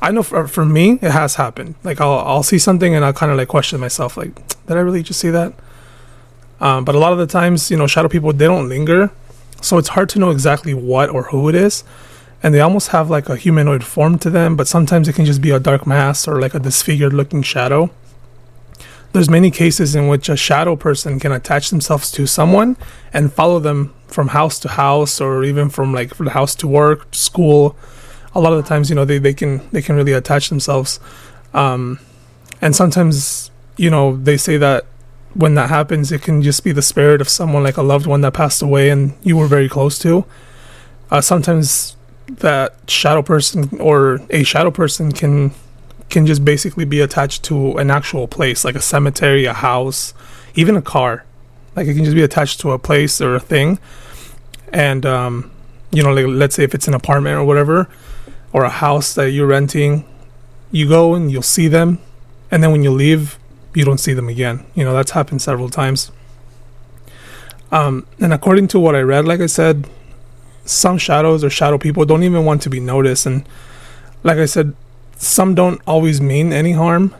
I know for, for me, it has happened. Like, I'll, I'll see something and I'll kind of like question myself, like, did I really just see that? Um, but a lot of the times, you know, shadow people, they don't linger. So it's hard to know exactly what or who it is. And they almost have like a humanoid form to them, but sometimes it can just be a dark mass or like a disfigured looking shadow. There's many cases in which a shadow person can attach themselves to someone and follow them from house to house or even from like from the house to work, to school. A lot of the times, you know, they, they can they can really attach themselves. Um, and sometimes, you know, they say that when that happens, it can just be the spirit of someone like a loved one that passed away and you were very close to. Uh, sometimes that shadow person or a shadow person can can just basically be attached to an actual place, like a cemetery, a house, even a car. Like it can just be attached to a place or a thing. And um, you know, like let's say if it's an apartment or whatever, or a house that you're renting, you go and you'll see them, and then when you leave, you don't see them again. You know, that's happened several times. Um, and according to what I read, like I said, some shadows or shadow people don't even want to be noticed. And like I said, some don't always mean any harm.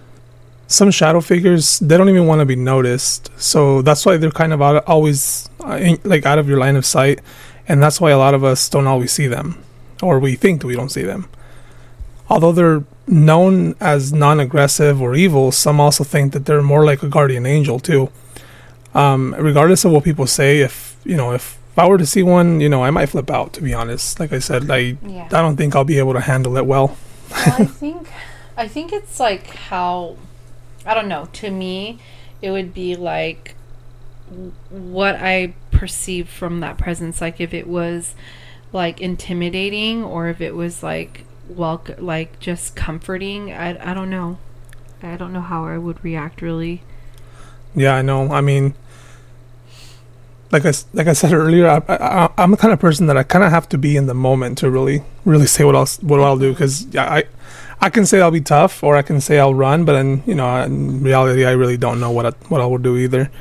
Some shadow figures, they don't even want to be noticed. So that's why they're kind of out, always uh, like out of your line of sight. And that's why a lot of us don't always see them, or we think we don't see them. Although they're known as non-aggressive or evil, some also think that they're more like a guardian angel too. Um, regardless of what people say, if you know, if, if I were to see one, you know, I might flip out. To be honest, like I said, I Yeah. I don't think I'll be able to handle it well. Well, I think I think it's like how I don't know. To me, it would be like what I perceived from that presence. Like if it was like intimidating, or if it was like welcome, like just comforting. I I don't know. I don't know how I would react really. Yeah, I know. I mean, like I like I said earlier, I, I, I'm the kind of person that I kind of have to be in the moment to really really say what else what I'll do because I I can say I'll be tough or I can say I'll run, but then you know in reality I really don't know what I, what I will do either.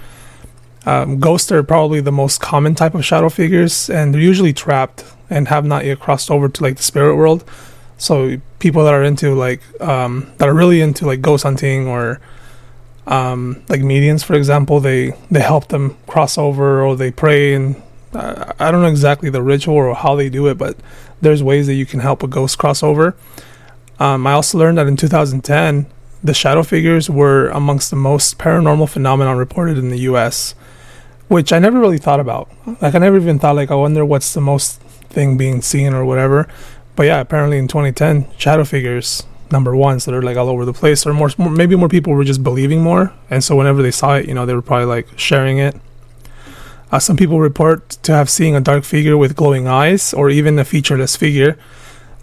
Um, ghosts are probably the most common type of shadow figures, and they're usually trapped and have not yet crossed over to like the spirit world. So people that are into like um, that are really into like ghost hunting or um, like medians, for example, they they help them cross over or they pray and uh, I don't know exactly the ritual or how they do it, but there's ways that you can help a ghost cross over. Um, I also learned that in 2010, the shadow figures were amongst the most paranormal phenomenon reported in the U.S., which I never really thought about. Like I never even thought like I wonder what's the most thing being seen or whatever. But yeah, apparently in 2010, shadow figures number one, so they're like all over the place. Or more, more, maybe more people were just believing more, and so whenever they saw it, you know, they were probably like sharing it. Uh, some people report to have seen a dark figure with glowing eyes, or even a featureless figure.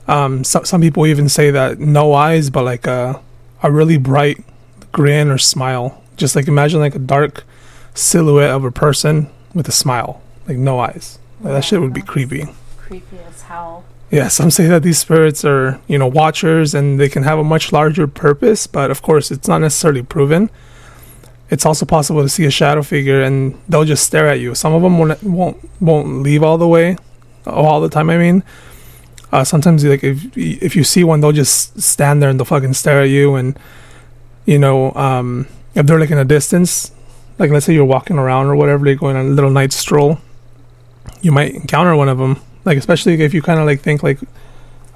Um, so, some people even say that no eyes, but like a a really bright grin or smile. Just like imagine like a dark silhouette of a person with a smile, like no eyes. Like, that shit would be creepy. Creepy as hell. Yeah, some say that these spirits are, you know, watchers and they can have a much larger purpose, but of course, it's not necessarily proven. It's also possible to see a shadow figure and they'll just stare at you. Some of them won't won't, won't leave all the way, all the time. I mean, uh, sometimes like if if you see one, they'll just stand there and they'll fucking stare at you. And you know, um, if they're like in a distance, like let's say you're walking around or whatever, you're going on a little night stroll, you might encounter one of them. Like especially if you kind of like think like,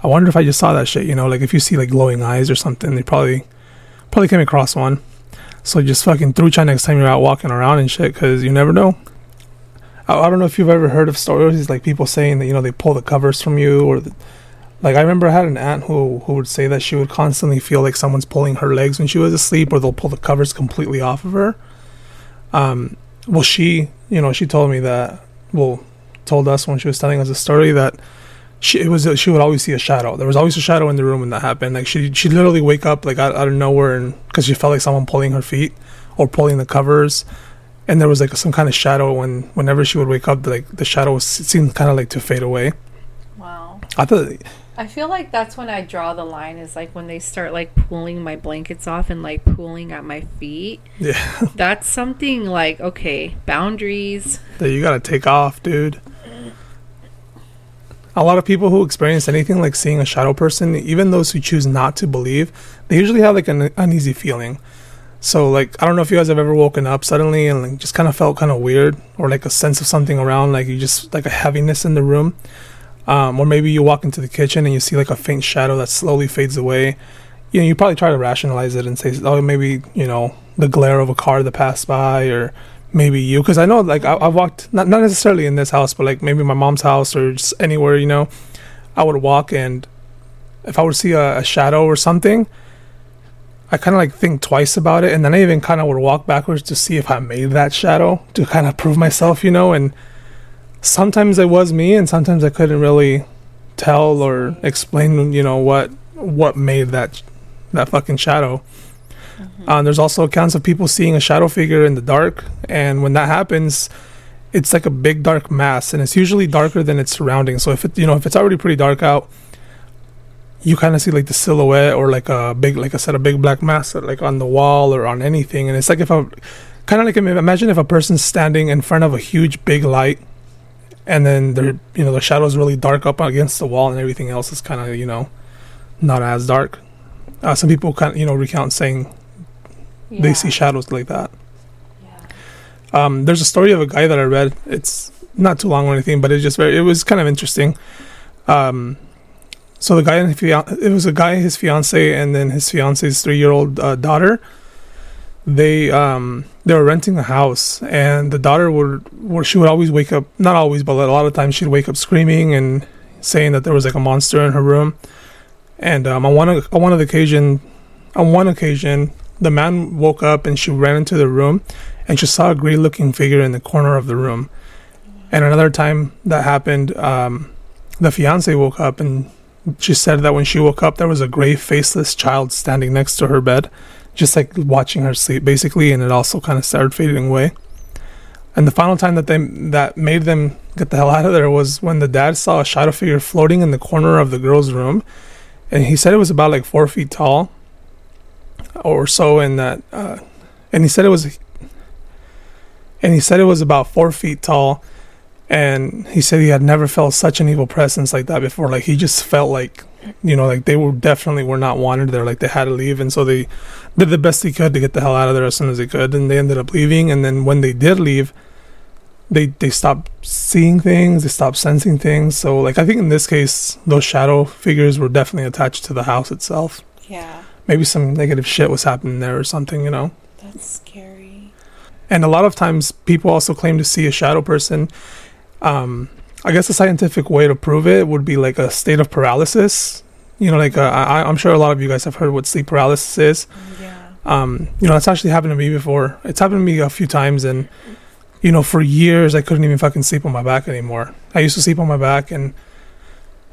I wonder if I just saw that shit. You know, like if you see like glowing eyes or something, they probably probably came across one. So just fucking through trucha next time you're out walking around and shit, because you never know. I, I, don't know if you've ever heard of stories like people saying that you know they pull the covers from you or. The, like I remember I had an aunt who who would say that she would constantly feel like someone's pulling her legs when she was asleep, or they'll pull the covers completely off of her. Um, well, she, you know, she told me that. Well, told us when she was telling us a story that she it was she would always see a shadow. There was always a shadow in the room when that happened. Like she she literally wake up like out, out of nowhere and because she felt like someone pulling her feet or pulling the covers, and there was like some kind of shadow when whenever she would wake up, like the shadow was, seemed kind of like to fade away. Wow. I thought I feel like that's when I draw the line is like when they start like pulling my blankets off and like pulling at my feet. Yeah. That's something like okay, boundaries. That you gotta take off, dude. A lot of people who experience anything like seeing a shadow person, even those who choose not to believe, they usually have like an uneasy feeling. So like I don't know if you guys have ever woken up suddenly and like just kind of felt kind of weird or like a sense of something around, like you just like a heaviness in the room. Um, or maybe you walk into the kitchen and you see like a faint shadow that slowly fades away. You know, you probably try to rationalize it and say, oh, maybe you know the glare of a car that passed by, or maybe you. Because I know, like, I, have walked not not necessarily in this house, but like maybe my mom's house or just anywhere. You know, I would walk and if I would see a, a shadow or something, I kind of like think twice about it, and then I even kind of would walk backwards to see if I made that shadow to kind of prove myself, you know, and sometimes it was me and sometimes I couldn't really tell or explain you know what what made that that fucking shadow. Mm-hmm. Uh, there's also accounts of people seeing a shadow figure in the dark, and when that happens, it's like a big dark mass, and it's usually darker than its surroundings. So if it, you know, if it's already pretty dark out, you kind of see like the silhouette or like a big, like I said, a big black mass, like on the wall or on anything, and it's like if I, kind of like imagine if a person's standing in front of a huge big light and then the you know the shadows really dark up against the wall and everything else is kind of you know not as dark uh, some people kind of you know recount saying yeah. they see shadows like that. Yeah. um, there's a story of a guy that i read. It's not too long or anything but it's just very it was kind of interesting. Um, so the guy and it was a guy his fiance and then his fiance's three year old uh, daughter. They um they were renting a house and the daughter would, would she would always wake up not always but a lot of times she'd wake up screaming and saying that there was like a monster in her room. And um, on one on one of the occasion on one occasion the man woke up and she ran into the room and she saw a gray looking figure in the corner of the room. And another time that happened um, the fiance woke up and she said that when she woke up there was a gray faceless child standing next to her bed just like watching her sleep basically and it also kind of started fading away. And the final time that they that made them get the hell out of there was when the dad saw a shadow figure floating in the corner of the girl's room and he said it was about like four feet tall or so and that uh, and he said it was and he said it was about four feet tall and he said he had never felt such an evil presence like that before. Like he just felt like you know like they were definitely were not wanted there. Like they had to leave and so they did the best they could to get the hell out of there as soon as they could and they ended up leaving and then when they did leave they they stopped seeing things they stopped sensing things. So like i think in this case those shadow figures were definitely attached to the house itself. Yeah maybe some negative shit was happening there or something you know that's scary and a lot of times people also claim to see a shadow person um I guess a scientific way to prove it would be like a state of paralysis. You know, like uh, I, I'm sure a lot of you guys have heard what sleep paralysis is. Yeah. Um, you know, it's actually happened to me before. It's happened to me a few times, and you know, for years I couldn't even fucking sleep on my back anymore. I used to sleep on my back, and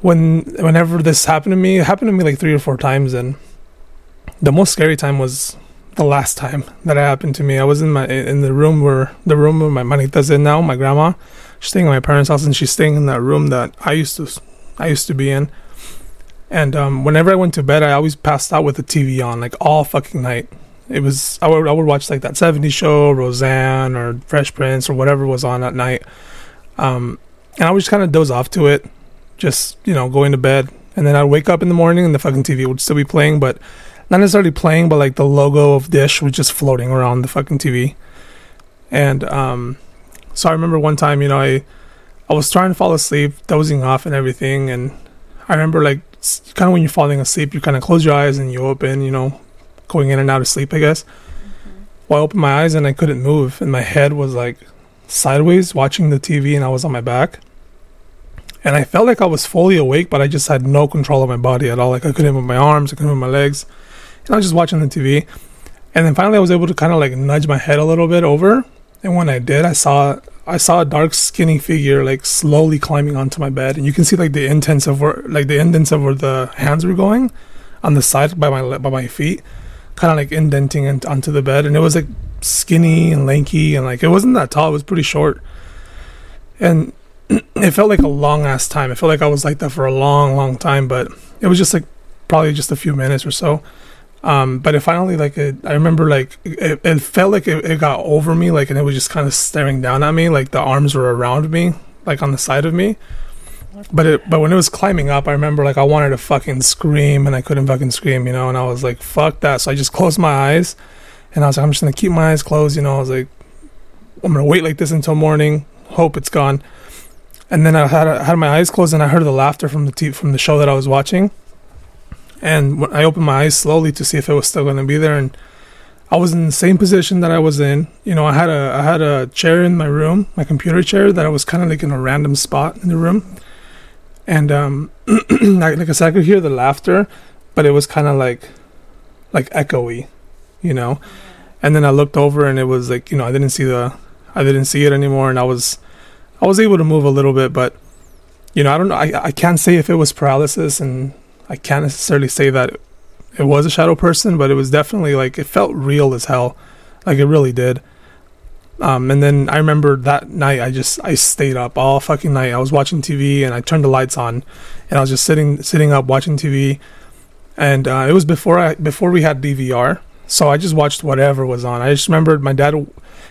when whenever this happened to me, it happened to me like three or four times, and the most scary time was the last time that it happened to me. I was in my in the room where the room where my manita's in now, my grandma she's staying at my parents' house and she's staying in that room that I used to I used to be in. And um, whenever I went to bed, I always passed out with the TV on, like all fucking night. It was I would I would watch like that '70s show, Roseanne or Fresh Prince or whatever was on at night. Um, and I would just kind of doze off to it, just you know going to bed, and then I'd wake up in the morning and the fucking TV would still be playing, but not necessarily playing, but like the logo of Dish was just floating around the fucking TV. And um, so I remember one time, you know, I I was trying to fall asleep, dozing off and everything, and I remember like kind of when you're falling asleep, you kind of close your eyes and you open, you know, going in and out of sleep, I guess. Mm-hmm. Well, I opened my eyes and I couldn't move, and my head was like sideways watching the TV, and I was on my back. And I felt like I was fully awake, but I just had no control of my body at all. Like I couldn't move my arms, I couldn't move my legs. And I was just watching the TV. And then finally I was able to kind of like nudge my head a little bit over. And when I did, I saw I saw a dark skinny figure like slowly climbing onto my bed. And you can see like the intents of where like the indents of where the hands were going on the side by my by my feet, kind of like indenting into onto the bed. And it was like skinny and lanky and like it wasn't that tall, it was pretty short. And it felt like a long ass time. It felt like I was like that for a long, long time, but it was just like probably just a few minutes or so. Um, but it finally like it, I remember like it, it felt like it, it, got over me like and it was just kind of staring down at me like the arms were around me like on the side of me. But it but when it was climbing up, I remember like I wanted to fucking scream and I couldn't fucking scream, you know, and I was like fuck that. So I just closed my eyes and I was like I'm just gonna keep my eyes closed, you know. I was like I'm gonna wait like this until morning, hope it's gone. And then I had I had my eyes closed and I heard the laughter from the t- from the show that I was watching. And I opened my eyes slowly to see if it was still going to be there, and I was in the same position that I was in. You know, I had a I had a chair in my room, my computer chair, that I was kind of like in a random spot in the room. And um, like, like I said, I could hear the laughter, but it was kind of like like echoey, you know. And then I looked over, and it was like you know I didn't see the I didn't see it anymore, and I was I was able to move a little bit, but you know, I don't know. I, I can't say if it was paralysis, and I can't necessarily say that it was a shadow person, but it was definitely like it felt real as hell, like it really did. Um, and then I remember that night I just I stayed up all fucking night. I was watching TV and I turned the lights on, and I was just sitting sitting up watching TV, and uh, it was before I before we had DVR, so I just watched whatever was on. I just remembered my dad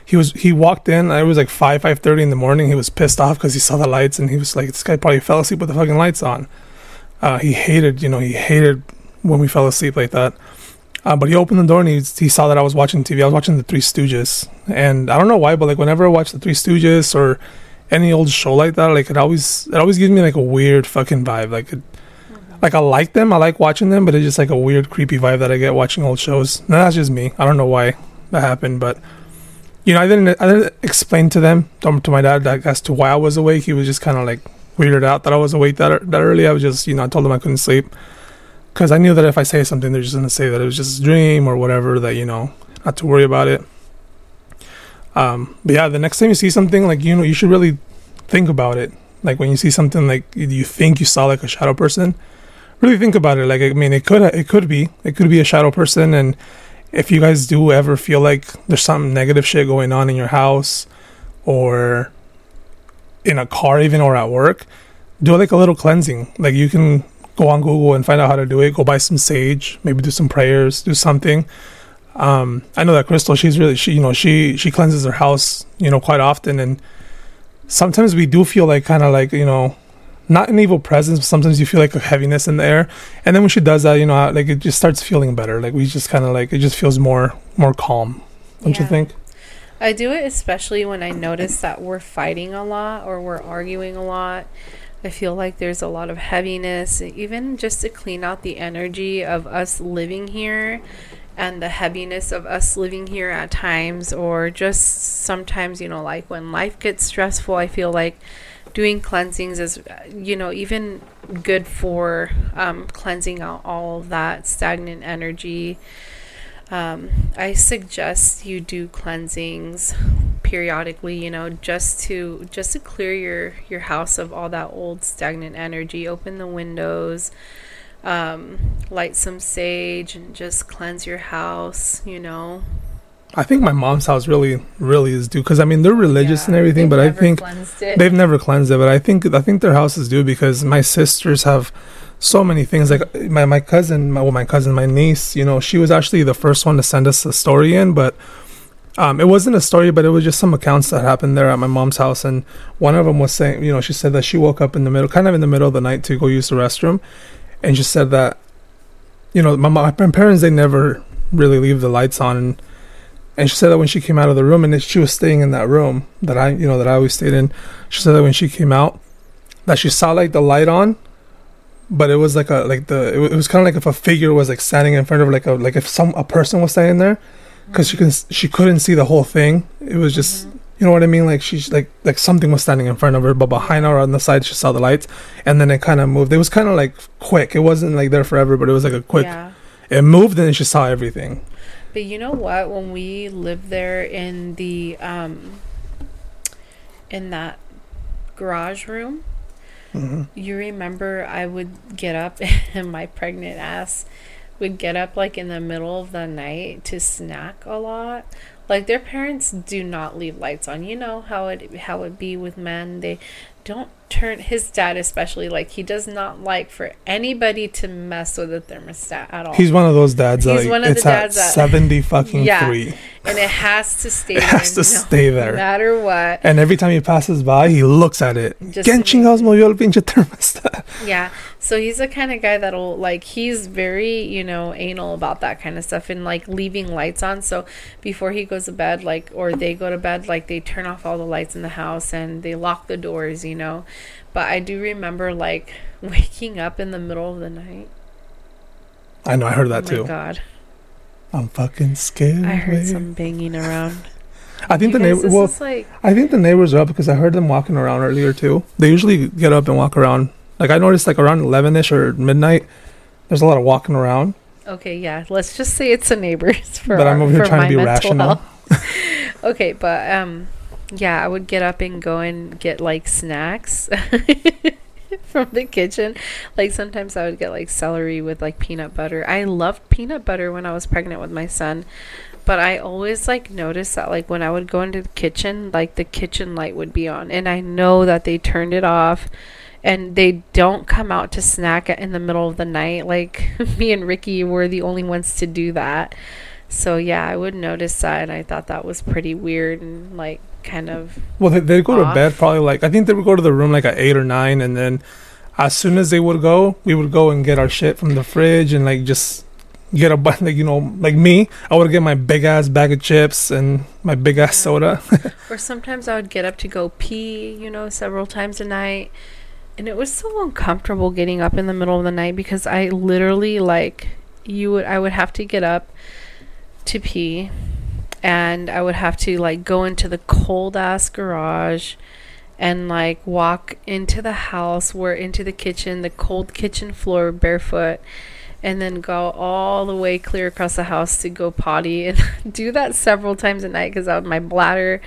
he was he walked in. It was like five five thirty in the morning. He was pissed off because he saw the lights and he was like, "This guy probably fell asleep with the fucking lights on." Uh, he hated, you know, he hated when we fell asleep like that. Uh, but he opened the door and he, he saw that I was watching TV. I was watching The Three Stooges, and I don't know why, but like whenever I watch The Three Stooges or any old show like that, like it always it always gives me like a weird fucking vibe. Like, it, mm-hmm. like I like them, I like watching them, but it's just like a weird, creepy vibe that I get watching old shows. And that's just me. I don't know why that happened, but you know, I didn't I didn't explain to them to my dad like, as to why I was awake. He was just kind of like weirded out that I was awake that that early. I was just you know I told them I couldn't sleep because I knew that if I say something, they're just gonna say that it was just a dream or whatever. That you know not to worry about it. Um, but yeah, the next time you see something like you know you should really think about it. Like when you see something like you think you saw like a shadow person, really think about it. Like I mean, it could it could be it could be a shadow person and if you guys do ever feel like there's some negative shit going on in your house or in a car even or at work do like a little cleansing like you can go on google and find out how to do it go buy some sage maybe do some prayers do something um, i know that crystal she's really she you know she she cleanses her house you know quite often and sometimes we do feel like kind of like you know not an evil presence, but sometimes you feel like a heaviness in the air. And then when she does that, you know, like it just starts feeling better. Like we just kind of like it just feels more more calm. Don't yeah. you think? I do it especially when I notice that we're fighting a lot or we're arguing a lot. I feel like there's a lot of heaviness, even just to clean out the energy of us living here and the heaviness of us living here at times, or just sometimes, you know, like when life gets stressful, I feel like doing cleansings is, you know, even good for um, cleansing out all that stagnant energy. Um, I suggest you do cleansings periodically, you know, just to just to clear your your house of all that old stagnant energy. Open the windows, um, light some sage, and just cleanse your house. You know, I think my mom's house really, really is due because I mean they're religious yeah, and everything, but I think they've never cleansed it. But I think I think their house is due because my sisters have so many things. Like my my cousin, my well, my cousin, my niece. You know, she was actually the first one to send us a story in, but um, it wasn't a story, but it was just some accounts that happened there at my mom's house. And one of them was saying, you know, she said that she woke up in the middle, kind of in the middle of the night to go use the restroom, and she said that, you know, my, my parents they never really leave the lights on. And and she said that when she came out of the room, and she was staying in that room that I, you know, that I always stayed in. She said that when she came out, that she saw like the light on, but it was like a like the it, wa- it was kind of like if a figure was like standing in front of like a like if some a person was standing there, because she can she couldn't see the whole thing. It was just you know what I mean. Like she's like like something was standing in front of her, but behind her on the side she saw the lights, and then it kind of moved. It was kind of like quick. It wasn't like there forever, but it was like a quick. Yeah. It moved, and then she saw everything. But you know what? When we lived there in the um in that garage room, hmm you remember I would get up and my pregnant ass would get up like in the middle of the night to snack a lot. Like their parents do not leave lights on. You know how it how it be with men. They don't turn his dad especially like he does not like for anybody to mess with a thermostat at all. He's one of those dads. He's like, one of the dads at seventy fucking Yeah. three. and it has to stay It there. has to no stay there. no matter what. And every time he passes by, he looks at it. Just ¿Quién chingados movió el pinche thermostat? Yeah. So he's the kind of guy that'll like he's very, you know, anal about that kind of stuff and like leaving lights on. So before he goes to bed, like or they go to bed, like they turn off all the lights in the house and they lock the doors, you know. But I do remember like waking up in the middle of the night. I know, I heard that oh too. god. I'm fucking scared. I heard some banging around. I think You the neighbor. Well, like I think the neighbors are up because I heard them walking around earlier too. They usually get up and walk around. Like I noticed, like around eleven ish or midnight, there's a lot of walking around. Okay, yeah. Let's just say it's a neighbors for But I'm over here trying to be rational. okay, but um yeah, I would get up and go and get like snacks from the kitchen. Like sometimes I would get like celery with like peanut butter. I loved peanut butter when I was pregnant with my son. But I always like noticed that like when I would go into the kitchen, like the kitchen light would be on and I know that they turned it off and they don't come out to snack in the middle of the night. Like me and Ricky were the only ones to do that. So yeah, I would notice that, and I thought that was pretty weird and like kind of Well, they they go to bed probably like I think they would go to the room like at eight or nine, and then as soon as they would go, we would go and get our shit from the fridge and like just get a bunch like you know like me, I would get my big ass bag of chips and my big ass Yeah. soda. Or sometimes I would get up to go pee, you know, several times a night. And it was so uncomfortable getting up in the middle of the night because I literally like you would I would have to get up to pee and I would have to like go into the cold ass garage and like walk into the house or into the kitchen, the cold kitchen floor barefoot and then go all the way clear across the house to go potty and do that several times a night because my bladder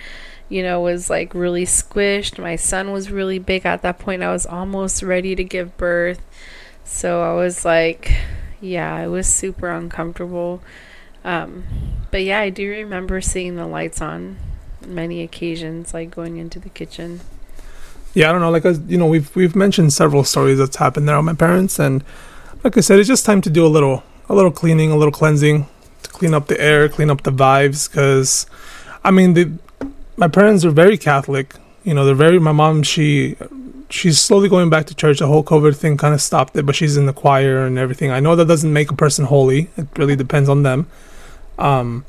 you know was like really squished. My son was really big at that point. I was almost ready to give birth. So i was like yeah it was super uncomfortable. Um, but yeah i do remember seeing the lights on many occasions like going into the kitchen. Yeah, I don't know. Like you know, we've we've mentioned several stories that's happened there on my parents, and like I said, it's just time to do a little a little cleaning, a little cleansing, to clean up the air, clean up the vibes. Because, I mean, the my parents are very Catholic. You know, they're very. My mom, she she's slowly going back to church. The whole COVID thing kind of stopped it, but she's in the choir and everything. I know that doesn't make a person holy. It really depends on them. Um,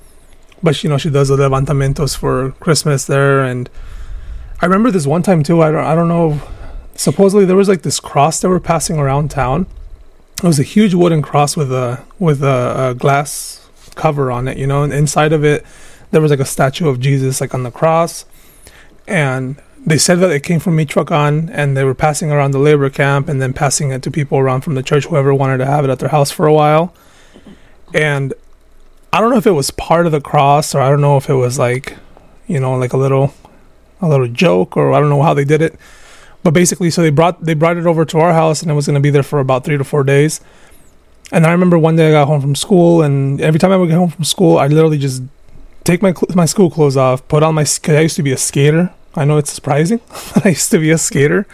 but you know, she does the levantamientos for Christmas there, and I remember this one time too. I don't, I don't know. Supposedly there was like this cross that were passing around town. It was a huge wooden cross with a with a, a glass cover on it, you know, and inside of it there was like a statue of Jesus like on the cross, and they said that it came from Michoacan, and they were passing around the labor camp and then passing it to people around from the church, whoever wanted to have it at their house for a while, and I don't know if it was part of the cross or I don't know if it was like, you know, like a little a little joke or I don't know how they did it. But basically so they brought they brought it over to our house and it was going to be there for about 3 to 4 days. And I remember one day I got home from school and every time I would get home from school I literally just take my my school clothes off, put on my sk- I used to be a skater. I know it's surprising, but I used to be a skater.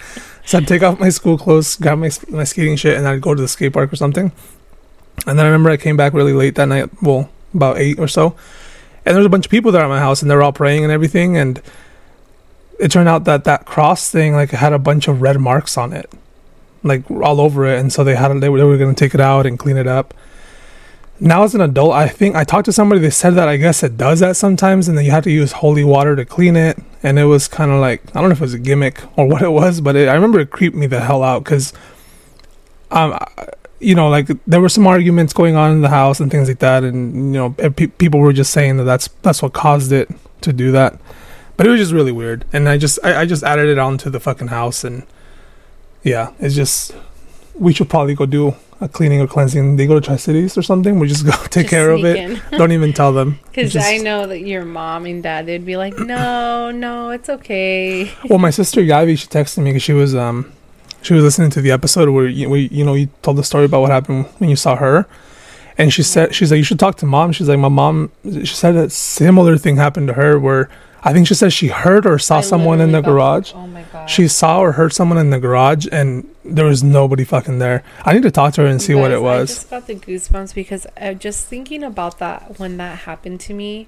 So I'd take off my school clothes, grab my my skating shit and I'd go to the skate park or something. And then I remember I came back really late that night, well, about 8 or so. And there was a bunch of people there at my house and they were all praying and everything and it turned out that that cross thing like had a bunch of red marks on it like all over it and so they had they were, they were going to take it out and clean it up now as an adult, I think I talked to somebody. They said that I guess it does that sometimes, and then you have to use holy water to clean it. And it was kind of like I don't know if it was a gimmick or what it was, but it, I remember it creeped me the hell out because, um, you know, like there were some arguments going on in the house and things like that, and you know, pe- people were just saying that that's that's what caused it to do that. But it was just really weird, and I just I, I just added it onto the fucking house, and yeah, it's just we should probably go do a cleaning or cleansing. They go to Tri Cities or something. We just go take care of it. Don't even tell them. Because Just- I know that your mom and dad, they'd be like, no, no, it's okay. Well, my sister Yavi, she texted me because she was um she was listening to the episode where you, we, you know you told the story about what happened when you saw her, and she said she's like you should talk to mom. She's like my mom. She said that similar thing happened to her where I think she said she heard or saw I someone in the garage. Oh my god. She saw or heard someone in the garage, and there was nobody fucking there. I need to talk to her and see what it I was. just got the goosebumps because uh, just thinking about that when that happened to me,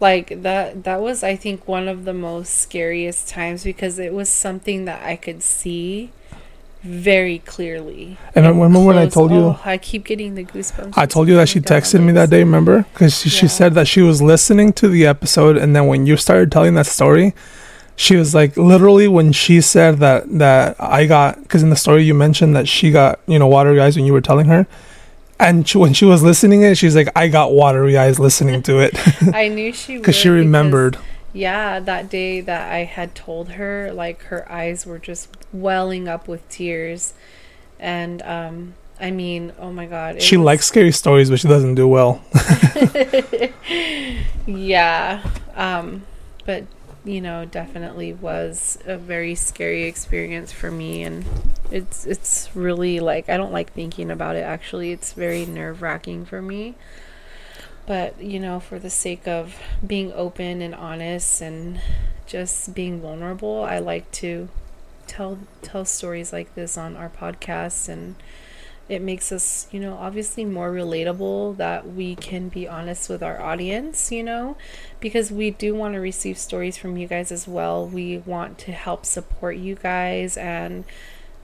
like that that was I think one of the most scariest times because it was something that I could see very clearly. And I remember when I told you- oh, I keep getting the goosebumps. I told you that she texted me that day, remember? Because she, she said that she was listening to the episode, and then when you started telling that story, she was like, literally, when she said that that I got, because in the story you mentioned that she got, you know, watery eyes when you were telling her, and she, when she was listening it, she's like, I got watery eyes listening to it I knew she because she remembered. Yeah, that day that I had told her, like her eyes were just welling up with tears, and um, I mean, oh my god, She was- likes scary stories, but she doesn't do well. yeah, um, but you know, definitely was a very scary experience for me, and it's it's really like I don't like thinking about it. Actually, it's very nerve wracking for me. But you know, for the sake of being open and honest and just being vulnerable, I like to tell tell stories like this on our podcast and it makes us, you know, obviously more relatable that we can be honest with our audience, you know, because we do want to receive stories from you guys as well. We want to help support you guys and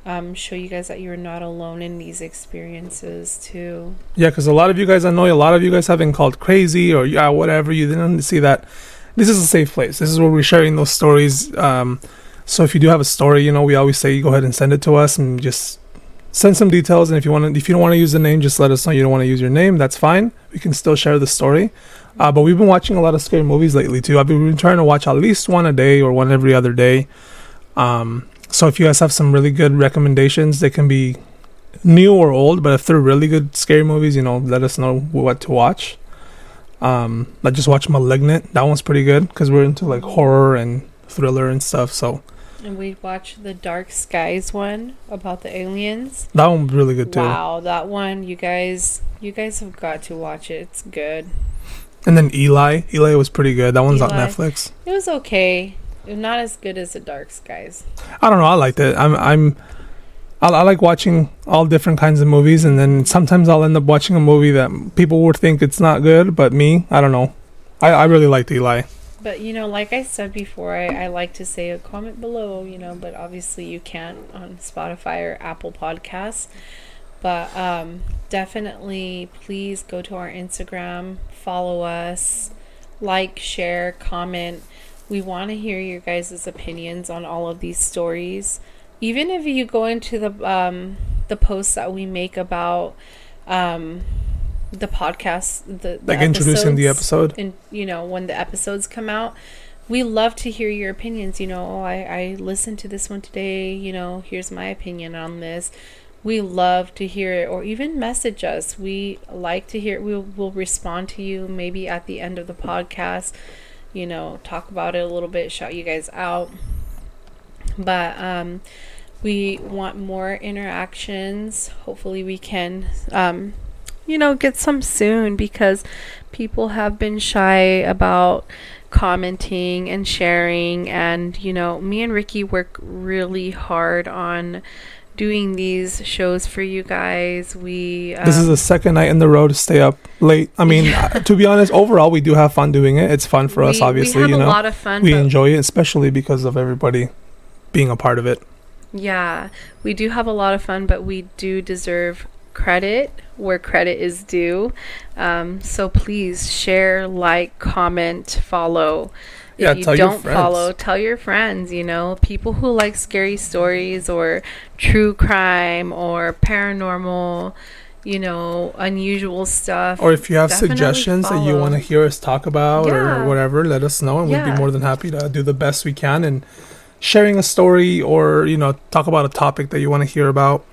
um, show you guys that you're not alone in these experiences too. Yeah, because a lot of you guys, I know a lot of you guys have been called crazy or yeah, whatever. You didn't see that. This is a safe place. This is where we're sharing those stories. Um, so if you do have a story, you know, we always say go ahead and send it to us and just send some details. And if you want to, if you don't want to use the name, just let us know you don't want to use your name. That's fine. We can still share the story. Uh, but we've been watching a lot of scary movies lately too. I've been trying to watch at least one a day or one every other day. Um, so if you guys have some really good recommendations, they can be new or old, but if they're really good scary movies, you know, let us know what to watch. Um, I just watched *Malignant*. That one's pretty good because we're into like horror and thriller and stuff. So And we watched the Dark Skies one about the aliens. that one's really good too. Wow, that one you guys you guys have got to watch it. It's good. And then *Eli*. *Eli* was pretty good. That one's on Netflix. It was okay. Not as good as the Dark Skies. I don't know. I liked it. I'm I'm. I, I like watching all different kinds of movies, and then sometimes I'll end up watching a movie that people would think it's not good, but me, I don't know. I, I really liked *Eli*. But you know, like I said before, I, I like to say a comment below, you know, but obviously you can't on Spotify or Apple Podcasts. But um, definitely please go to our Instagram, follow us, like, share, comment. We want to hear your guys' opinions on all of these stories. Even if you go into the um, the posts that we make about um, the podcast, the, the Like introducing the episode. and you know when the episodes come out. We love to hear your opinions you know oh, I, I listened to this one today you know here's my opinion on this. We love to hear it or even message us. We like to hear we'll, we'll respond to you maybe at the end of the podcast you know talk about it a little bit shout you guys out. But um we want more interactions. Hopefully we can um you know get some soon because people have been shy about commenting and sharing and you know me and Ricky work really hard on doing these shows for you guys we um, This is the second night in the row to stay up late. I mean, to be honest, overall we do have fun doing it. It's fun for us, we- obviously. we have you a know, lot of fun we enjoy it, especially because of everybody being a part of it. Yeah, we do have a lot of fun, but we do deserve credit where credit is due. Um, so please share, like, comment, follow. If Yeah, you tell your don't follow, tell your friends, you know, people who like scary stories or true crime or paranormal, you know, unusual stuff. Or if you have suggestions that you want to hear us talk about Yeah. or whatever, let us know, and we'd be more than happy to do the best we can and sharing a story or you know talk about a topic that you want to hear about.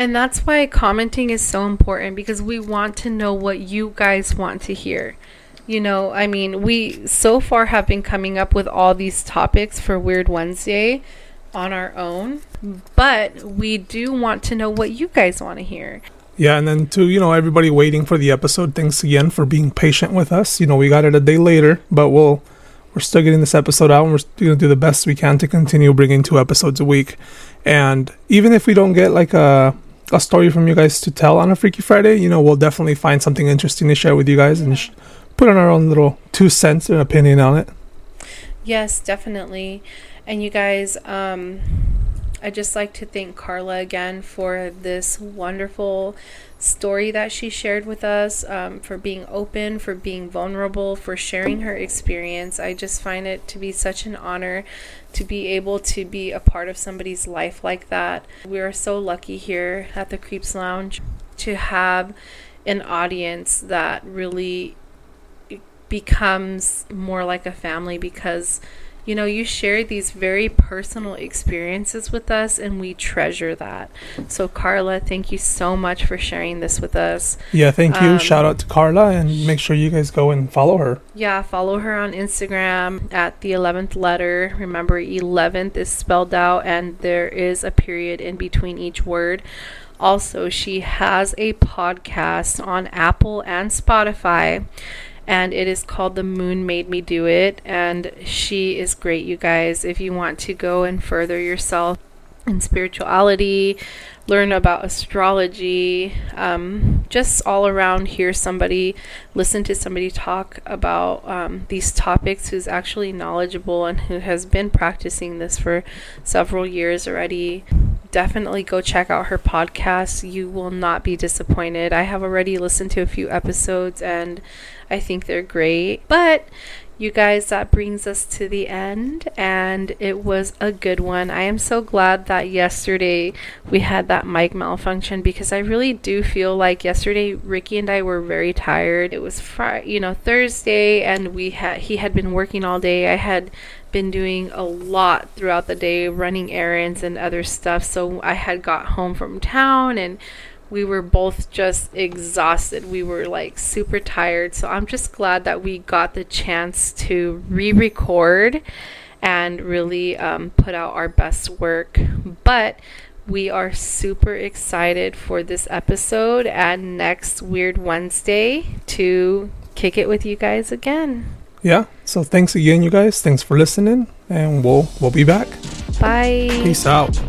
And that's why commenting is so important because we want to know what you guys want to hear. You know, I mean, we so far have been coming up with all these topics for Weird Wednesday on our own, but we do want to know what you guys want to hear. Yeah, and then to you know everybody waiting for the episode, thanks again for being patient with us. You know we got it a day later, but we'll we're still getting this episode out, and we're going to do the best we can to continue bringing two episodes a week. And even if we don't get like a a story from you guys to tell on a Freaky Friday, you know we'll definitely find something interesting to share with you guys and sh- put on our own little two cents and opinion on it. Yes, definitely. And you guys, um, I just like to thank Carla again for this wonderful story that she shared with us, um, for being open, for being vulnerable, for sharing her experience. I just find it to be such an honor to be able to be a part of somebody's life like that. We are so lucky here at the Creeps Lounge to have an audience that really becomes more like a family because you know you share these very personal experiences with us and we treasure that. So carla thank you so much for sharing this with us. Yeah, thank you. Um, Shout out to Carla, and make sure you guys go and follow her. yeah follow her on instagram at the 11th letter. Remember 11th is spelled out and there is a period in between each word. Also she has a podcast on apple and spotify and it is called The Moon Made Me Do It. And she is great, you guys. If you want to go and further yourself in spirituality, learn about astrology, um, just all around hear somebody, listen to somebody talk about um, these topics who's actually knowledgeable and who has been practicing this for several years already. Definitely go check out her podcast. You will not be disappointed. I have already listened to a few episodes and I think they're great. But you guys, that brings us to the end, and it was a good one. I am so glad that yesterday we had that mic malfunction because I really do feel like yesterday Ricky and I were very tired. It was Friday, you know, Thursday, and we had he had been working all day. I had been doing a lot throughout the day, running errands and other stuff. So I had got home from town and we were both just exhausted. We were like super tired. So I'm just glad that we got the chance to re record and really um, put out our best work. But we are super excited for this episode and next Weird Wednesday to kick it with you guys again. Yeah. So thanks again, you guys. Thanks for listening, and we'll we'll be back. Bye. Peace out.